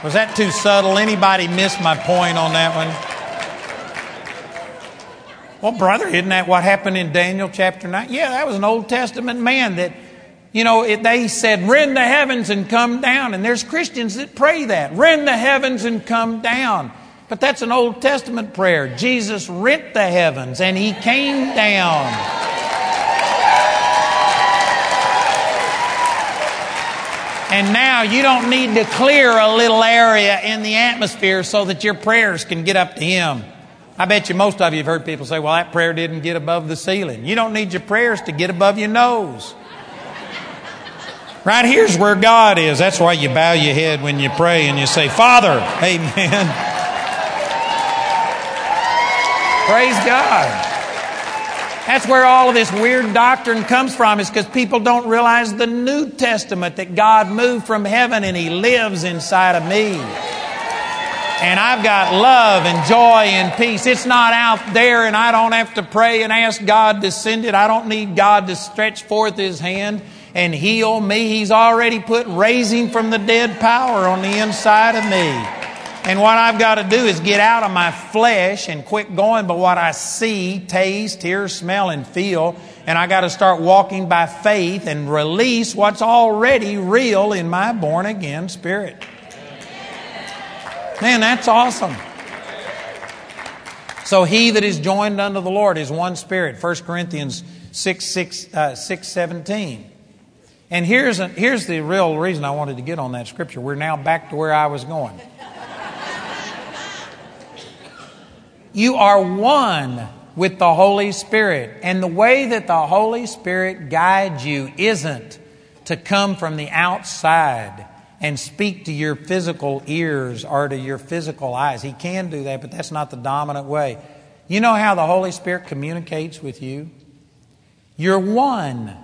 Was that too subtle? Anybody miss my point on that one? Well, brother, isn't that what happened in Daniel chapter 9? Yeah, that was an Old Testament man that You know, it, they said, rend the heavens and come down. And there's Christians that pray that. Rend the heavens and come down. But that's an Old Testament prayer. Jesus rent the heavens and he came down. And now you don't need to clear a little area in the atmosphere so that your prayers can get up to him. I bet you most of you have heard people say, well, that prayer didn't get above the ceiling. You don't need your prayers to get above your nose. Right here's where God is. That's why you bow your head when you pray and you say, Father, amen. [laughs] Praise God. That's where all of this weird doctrine comes from, is because people don't realize the New Testament that God moved from heaven and He lives inside of me. And I've got love and joy and peace. It's not out there, and I don't have to pray and ask God to send it. I don't need God to stretch forth His hand and heal me. He's already put raising from the dead power on the inside of me. And what I've got to do is get out of my flesh and quit going by what I see, taste, hear, smell, and feel. And I got to start walking by faith and release what's already real in my born again spirit. Man, that's awesome. So he that is joined unto the Lord is one spirit. 1 Corinthians 6, 6, uh, 6 17. And here's, a, here's the real reason I wanted to get on that scripture. We're now back to where I was going. you are one with the Holy Spirit. And the way that the Holy Spirit guides you isn't to come from the outside and speak to your physical ears or to your physical eyes. He can do that, but that's not the dominant way. You know how the Holy Spirit communicates with you? You're one.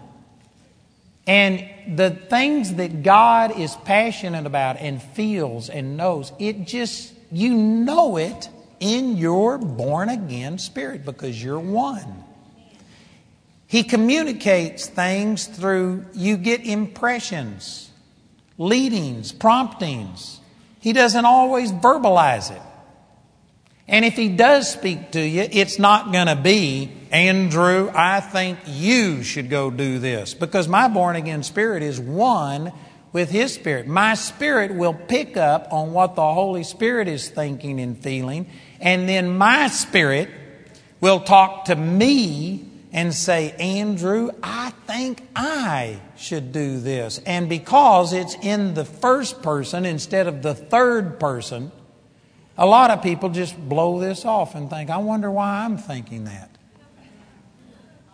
And the things that God is passionate about and feels and knows, it just, you know it in your born again spirit because you're one. He communicates things through, you get impressions, leadings, promptings. He doesn't always verbalize it. And if he does speak to you, it's not going to be, Andrew, I think you should go do this. Because my born again spirit is one with his spirit. My spirit will pick up on what the Holy Spirit is thinking and feeling. And then my spirit will talk to me and say, Andrew, I think I should do this. And because it's in the first person instead of the third person, a lot of people just blow this off and think, I wonder why I'm thinking that.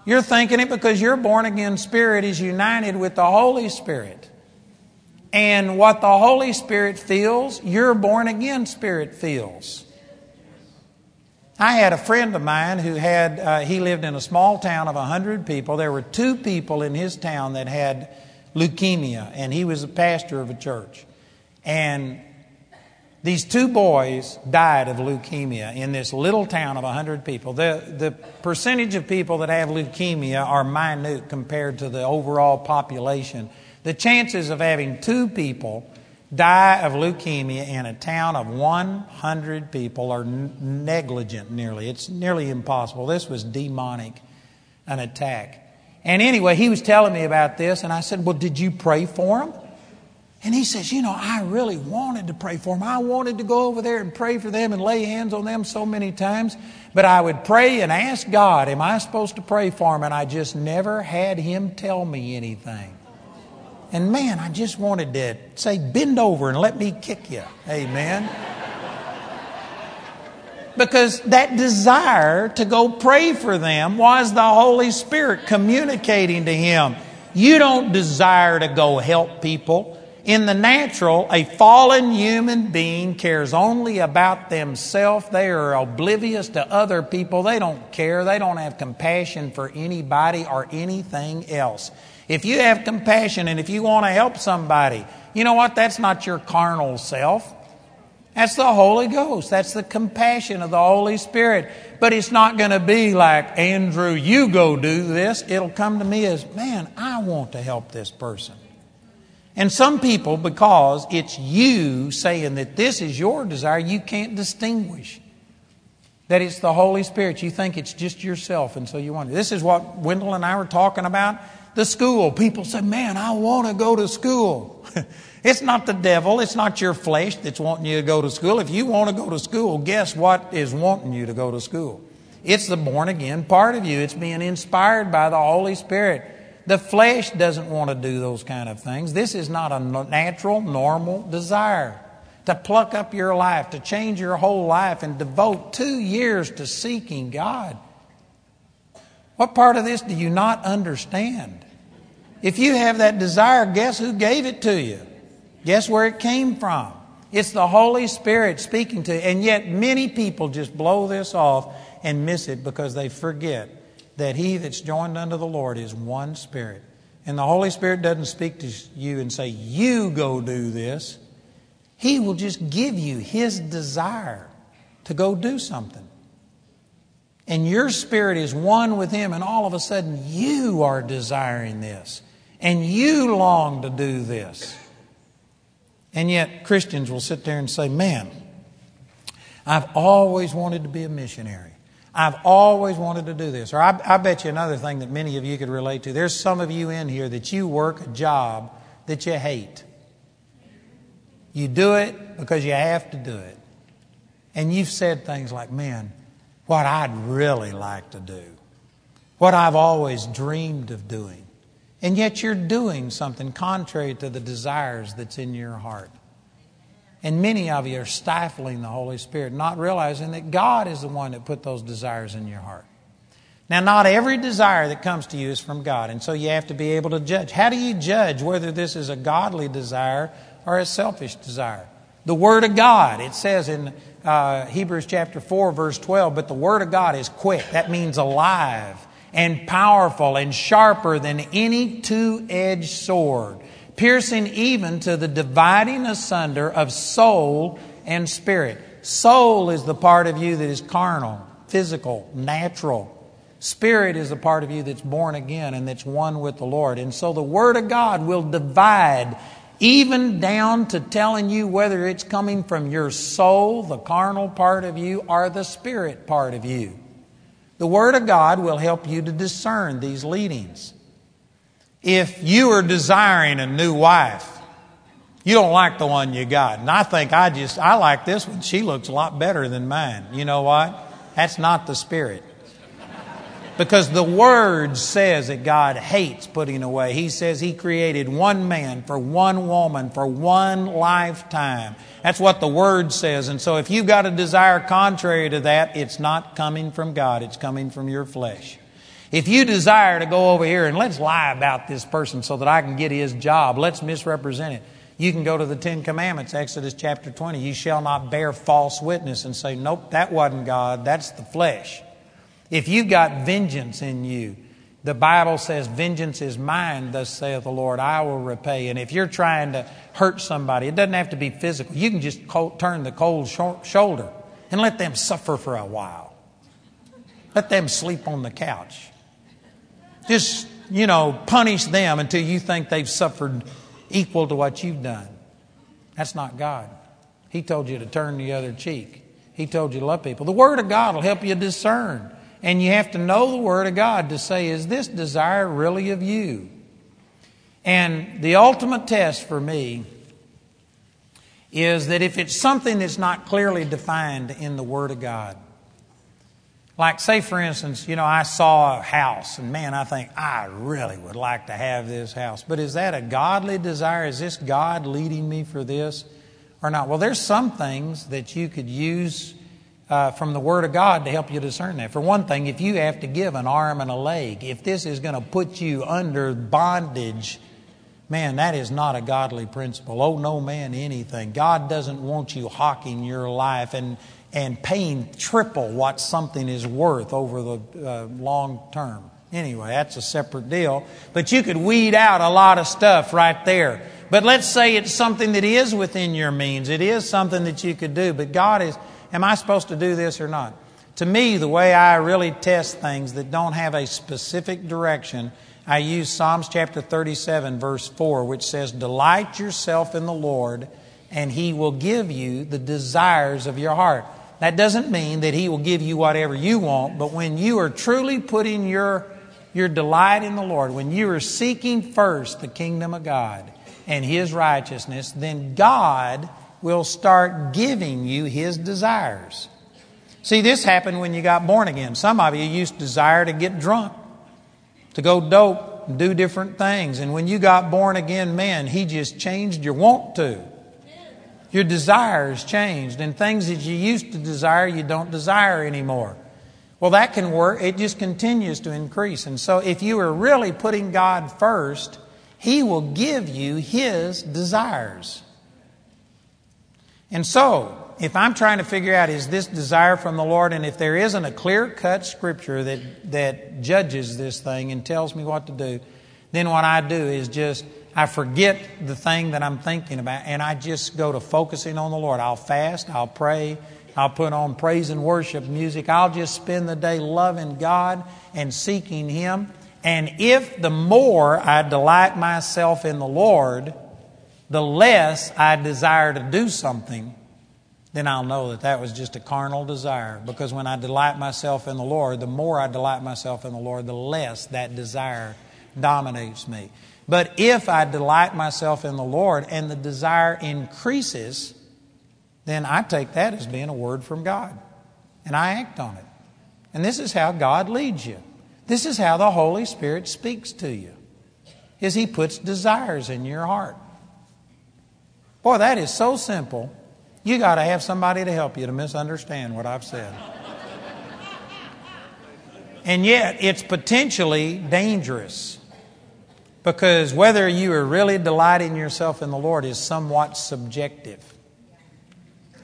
You're thinking it because your born again spirit is united with the Holy Spirit. And what the Holy Spirit feels, your born again spirit feels. I had a friend of mine who had, uh, he lived in a small town of 100 people. There were two people in his town that had leukemia, and he was a pastor of a church. And these two boys died of leukemia in this little town of 100 people. The, the percentage of people that have leukemia are minute compared to the overall population. The chances of having two people die of leukemia in a town of 100 people are negligent nearly. It's nearly impossible. This was demonic, an attack. And anyway, he was telling me about this, and I said, Well, did you pray for him? And he says, You know, I really wanted to pray for them. I wanted to go over there and pray for them and lay hands on them so many times. But I would pray and ask God, Am I supposed to pray for them? And I just never had him tell me anything. And man, I just wanted to say, Bend over and let me kick you. Amen. because that desire to go pray for them was the Holy Spirit communicating to him. You don't desire to go help people. In the natural, a fallen human being cares only about themselves. They are oblivious to other people. They don't care. They don't have compassion for anybody or anything else. If you have compassion and if you want to help somebody, you know what? That's not your carnal self. That's the Holy Ghost. That's the compassion of the Holy Spirit. But it's not going to be like, Andrew, you go do this. It'll come to me as, man, I want to help this person. And some people, because it's you saying that this is your desire, you can't distinguish that it's the Holy Spirit. You think it's just yourself, and so you want it. This is what Wendell and I were talking about. The school. People say, man, I want to go to school. [laughs] it's not the devil. It's not your flesh that's wanting you to go to school. If you want to go to school, guess what is wanting you to go to school? It's the born again part of you. It's being inspired by the Holy Spirit. The flesh doesn't want to do those kind of things. This is not a natural, normal desire to pluck up your life, to change your whole life, and devote two years to seeking God. What part of this do you not understand? If you have that desire, guess who gave it to you? Guess where it came from? It's the Holy Spirit speaking to you. And yet, many people just blow this off and miss it because they forget that he that's joined unto the Lord is one Spirit. And the Holy Spirit doesn't speak to you and say, You go do this. He will just give you His desire to go do something. And your spirit is one with Him, and all of a sudden you are desiring this. And you long to do this. And yet Christians will sit there and say, Man, I've always wanted to be a missionary. I've always wanted to do this. Or I, I, bet you another thing that many of you could relate to. There's some of you in here that you work a job that you hate. You do it because you have to do it. And you've said things like, man, what I'd really like to do, what I've always dreamed of doing. And yet you're doing something contrary to the desires that's in your heart. And many of you are stifling the Holy Spirit, not realizing that God is the one that put those desires in your heart. Now, not every desire that comes to you is from God, and so you have to be able to judge. How do you judge whether this is a godly desire or a selfish desire. The Word of God, it says in uh, Hebrews chapter 4, verse 12, but the Word of God is quick. That means alive and powerful and sharper than any two edged sword, piercing even to the dividing asunder of soul and spirit. Soul is the part of you that is carnal, physical, natural. Spirit is the part of you that's born again and that's one with the Lord. And so the Word of God will divide even down to telling you whether it's coming from your soul, the carnal part of you, or the spirit part of you. The Word of God will help you to discern these leadings. If you are desiring a new wife, you don't like the one you got. And I think I just, I like this one. She looks a lot better than mine. You know what? That's not the Spirit. Because the Word says that God hates putting away. He says He created one man for one woman for one lifetime. That's what the Word says. And so if you've got a desire contrary to that, it's not coming from God, it's coming from your flesh. If you desire to go over here and let's lie about this person so that I can get his job, let's misrepresent it. You can go to the Ten Commandments, Exodus chapter 20. You shall not bear false witness and say, Nope, that wasn't God, that's the flesh. If you've got vengeance in you, the Bible says, Vengeance is mine, thus saith the Lord, I will repay. And if you're trying to hurt somebody, it doesn't have to be physical. You can just cold, turn the cold shoulder and let them suffer for a while. Let them sleep on the couch. Just, you know, punish them until you think they've suffered equal to what you've done. That's not God. He told you to turn the other cheek. He told you to love people. The Word of God will help you discern. And you have to know the Word of God to say, is this desire really of you? And the ultimate test for me is that if it's something that's not clearly defined in the Word of God, like, say, for instance, you know, I saw a house, and man, I think, I really would like to have this house. But is that a godly desire? Is this God leading me for this or not? Well, there's some things that you could use uh, from the Word of God to help you discern that. For one thing, if you have to give an arm and a leg, if this is going to put you under bondage, man, that is not a godly principle. Oh, no man anything. God doesn't want you hawking your life and, and paying triple what something is worth over the uh, long term. Anyway, that's a separate deal. But you could weed out a lot of stuff right there. But let's say it's something that is within your means. It is something that you could do. But God is Am I supposed to do this or not? To me, the way I really test things that don't have a specific direction, I use Psalms chapter 37, verse 4, which says, Delight yourself in the Lord, and He will give you the desires of your heart. That doesn't mean that He will give you whatever you want, but when you are truly putting your, your delight in the Lord, when you are seeking first the kingdom of God and His righteousness, then God will start giving you His desires. See, this happened when you got born again. Some of you used to desire to get drunk, to go dope, do different things. And when you got born again, man, He just changed your want to. Your desires changed, and things that you used to desire, you don't desire anymore. Well, that can work. It just continues to increase. And so, if you are really putting God first, He will give you His desires. And so, if I'm trying to figure out is this desire from the Lord, and if there isn't a clear cut scripture that, that judges this thing and tells me what to do, then what I do is just I forget the thing that I'm thinking about and I just go to focusing on the Lord. I'll fast, I'll pray, I'll put on praise and worship music. I'll just spend the day loving God and seeking Him. And if the more I delight myself in the Lord, the less I desire to do something, then I'll know that that was just a carnal desire. Because when I delight myself in the Lord, the more I delight myself in the Lord, the less that desire dominates me. But if I delight myself in the Lord and the desire increases, then I take that as being a word from God and I act on it. And this is how God leads you. This is how the Holy Spirit speaks to you. Is he puts desires in your heart. Boy, that is so simple. You got to have somebody to help you to misunderstand what I've said. and yet, it's potentially dangerous. Because whether you are really delighting yourself in the Lord is somewhat subjective.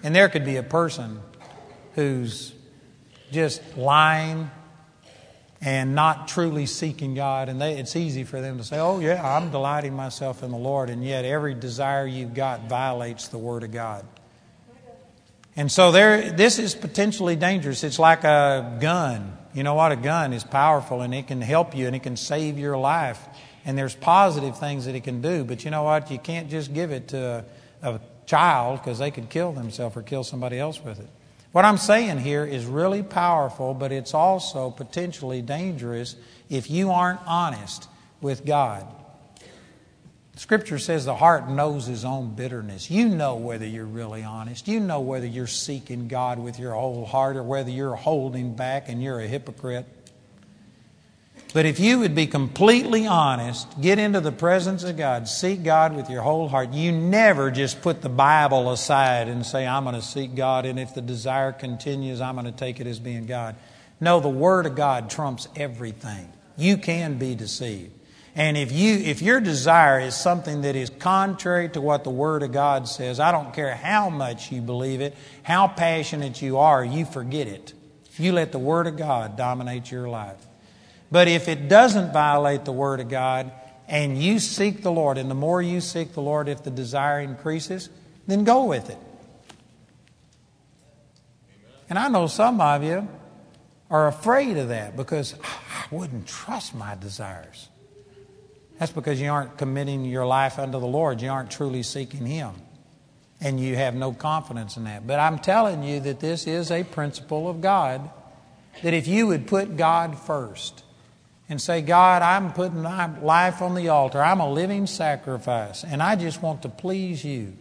And there could be a person who's just lying and not truly seeking God, and they, it's easy for them to say, Oh, yeah, I'm delighting myself in the Lord, and yet every desire you've got violates the Word of God. And so there, this is potentially dangerous. It's like a gun. You know what? A gun is powerful and it can help you and it can save your life and there's positive things that it can do. But you know what? You can't just give it to a, a child because they could kill themselves or kill somebody else with it. What I'm saying here is really powerful, but it's also potentially dangerous if you aren't honest with God. Scripture says the heart knows his own bitterness. You know whether you're really honest. You know whether you're seeking God with your whole heart or whether you're holding back and you're a hypocrite. But if you would be completely honest, get into the presence of God, seek God with your whole heart, you never just put the Bible aside and say, I'm going to seek God, and if the desire continues, I'm going to take it as being God. No, the Word of God trumps everything. You can be deceived. And if you if your desire is something that is contrary to what the Word of God says, I don't care how much you believe it, how passionate you are, you forget it. You let the Word of God dominate your life. But if it doesn't violate the Word of God and you seek the Lord, and the more you seek the Lord, if the desire increases, then go with it. And I know some of you are afraid of that because ah, I wouldn't trust my desires. That's because you aren't committing your life unto the Lord. You aren't truly seeking Him. And you have no confidence in that. But I'm telling you that this is a principle of God that if you would put God first, and say, God, I'm putting my life on the altar. I'm a living sacrifice, and I just want to please you.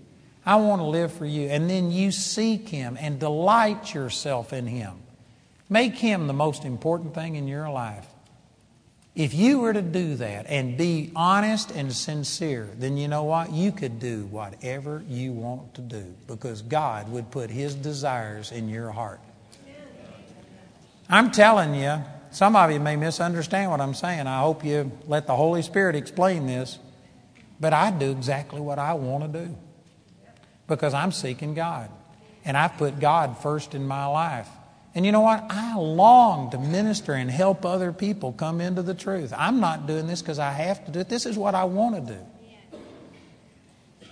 I want to live for you. And then you seek Him and delight yourself in Him. Make Him the most important thing in your life. If you were to do that and be honest and sincere, then you know what? You could do whatever you want to do because God would put His desires in your heart. I'm telling you, some of you may misunderstand what I'm saying. I hope you let the Holy Spirit explain this. But I do exactly what I want to do because I'm seeking God. And I've put God first in my life. And you know what? I long to minister and help other people come into the truth. I'm not doing this because I have to do it. This is what I want to do.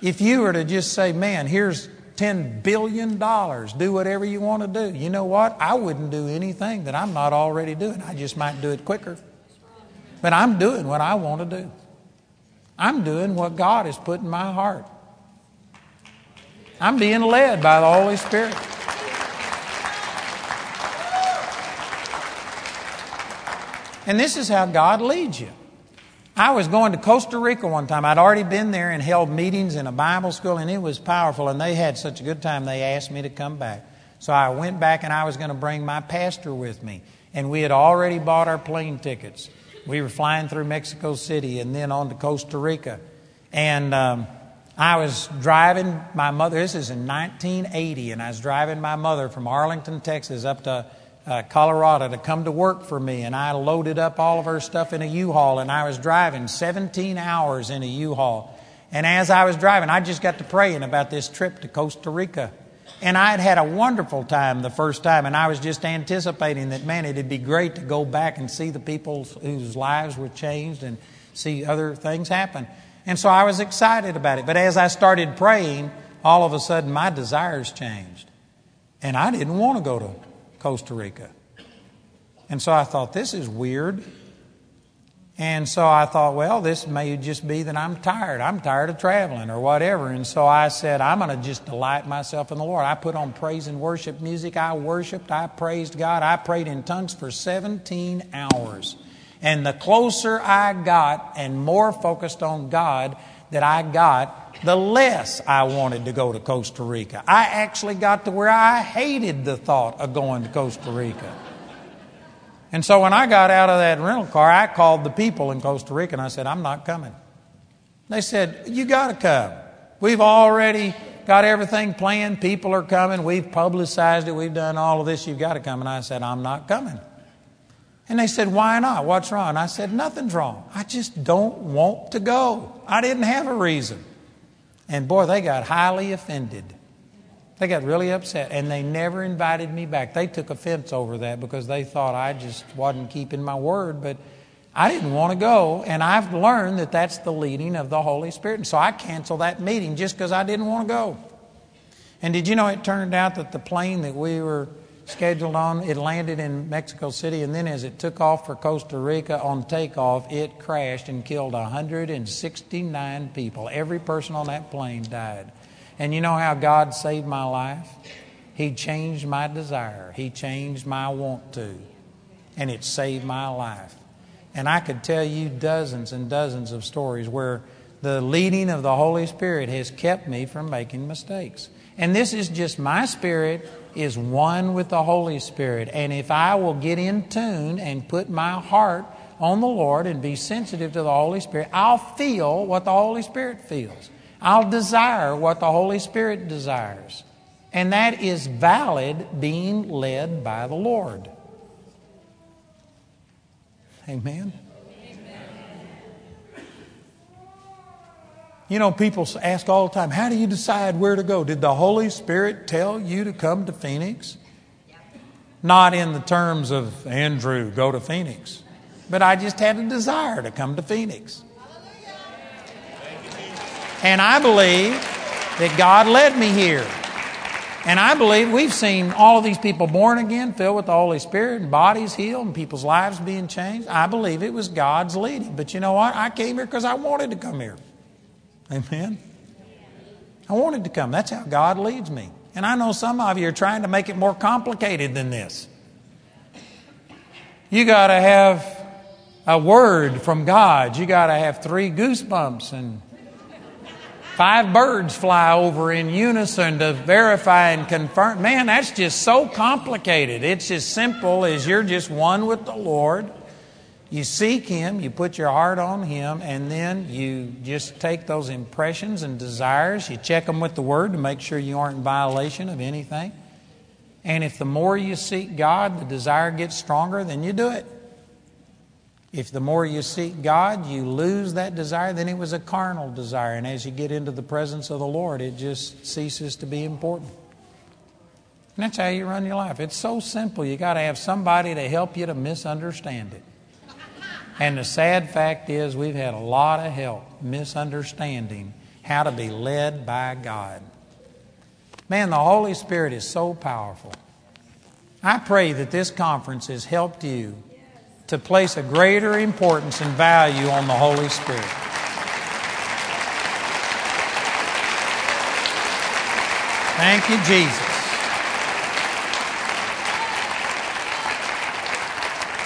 If you were to just say, man, here's $10 billion. Do whatever you want to do. You know what? I wouldn't do anything that I'm not already doing. I just might do it quicker. But I'm doing what I want to do. I'm doing what God has put in my heart. I'm being led by the Holy Spirit. And this is how God leads you. I was going to Costa Rica one time. I'd already been there and held meetings in a Bible school, and it was powerful. And they had such a good time, they asked me to come back. So I went back, and I was going to bring my pastor with me. And we had already bought our plane tickets. We were flying through Mexico City and then on to Costa Rica. And um, I was driving my mother, this is in 1980, and I was driving my mother from Arlington, Texas up to uh, Colorado to come to work for me, and I loaded up all of her stuff in a U-Haul, and I was driving 17 hours in a U-Haul. And as I was driving, I just got to praying about this trip to Costa Rica. And I had had a wonderful time the first time, and I was just anticipating that, man, it'd be great to go back and see the people whose lives were changed and see other things happen. And so I was excited about it. But as I started praying, all of a sudden my desires changed. And I didn't want to go to Costa Rica. And so I thought, this is weird. And so I thought, well, this may just be that I'm tired. I'm tired of traveling or whatever. And so I said, I'm going to just delight myself in the Lord. I put on praise and worship music. I worshiped. I praised God. I prayed in tongues for 17 hours. And the closer I got and more focused on God that I got, the less I wanted to go to Costa Rica. I actually got to where I hated the thought of going to Costa Rica. And so when I got out of that rental car, I called the people in Costa Rica and I said, I'm not coming. They said, You got to come. We've already got everything planned. People are coming. We've publicized it. We've done all of this. You've got to come. And I said, I'm not coming. And they said, Why not? What's wrong? I said, Nothing's wrong. I just don't want to go. I didn't have a reason. And boy, they got highly offended. They got really upset and they never invited me back. They took offense over that because they thought I just wasn't keeping my word, but I didn't want to go. And I've learned that that's the leading of the Holy Spirit. And so I canceled that meeting just because I didn't want to go. And did you know it turned out that the plane that we were scheduled on, it landed in Mexico City, and then as it took off for Costa Rica on takeoff, it crashed and killed 169 people. Every person on that plane died. And you know how God saved my life? He changed my desire, He changed my want to, and it saved my life. And I could tell you dozens and dozens of stories where the leading of the Holy Spirit has kept me from making mistakes. And this is just my spirit is one with the Holy Spirit. And if I will get in tune and put my heart on the Lord and be sensitive to the Holy Spirit, I'll feel what the Holy Spirit feels. I'll desire what the Holy Spirit desires. And that is valid being led by the Lord. Amen. You know, people ask all the time, how do you decide where to go? Did the Holy Spirit tell you to come to Phoenix? Not in the terms of Andrew, go to Phoenix. But I just had a desire to come to Phoenix. And I believe that God led me here. And I believe we've seen all of these people born again, filled with the Holy Spirit, and bodies healed, and people's lives being changed. I believe it was God's leading. But you know what? I came here because I wanted to come here. Amen? I wanted to come. That's how God leads me. And I know some of you are trying to make it more complicated than this. You got to have a word from God. You got to have three goosebumps and five birds fly over in unison to verify and confirm. Man, that's just so complicated. It's as simple as you're just one with the Lord you seek Him, you put your heart on Him, and then you just take those impressions and desires, you check them with the Word to make sure you aren't in violation of anything. And if the more you seek God, the desire gets stronger, then you do it. If the more you seek God, you lose that desire, then it was a carnal desire. And as you get into the presence of the Lord, it just ceases to be important. And that's how you run your life. It's so simple. You got to have somebody to help you to misunderstand it. And the sad fact is, we've had a lot of help misunderstanding how to be led by God. Man, the Holy Spirit is so powerful. I pray that this conference has helped you to place a greater importance and value on the Holy Spirit. Thank you, Jesus.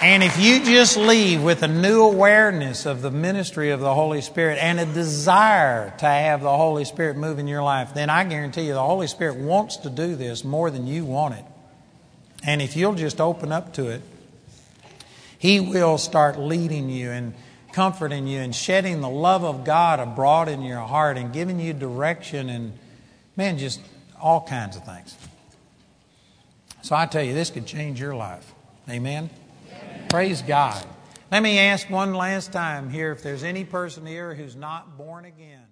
And if you just leave with a new awareness of the ministry of the Holy Spirit and a desire to have the Holy Spirit move in your life, then I guarantee you the Holy Spirit wants to do this more than you want it. And if you'll just open up to it, He will start leading you and comforting you and shedding the love of God abroad in your heart and giving you direction and, man, just all kinds of things. So I tell you, this could change your life. Amen. Praise God. Let me ask one last time here if there's any person here who's not born again.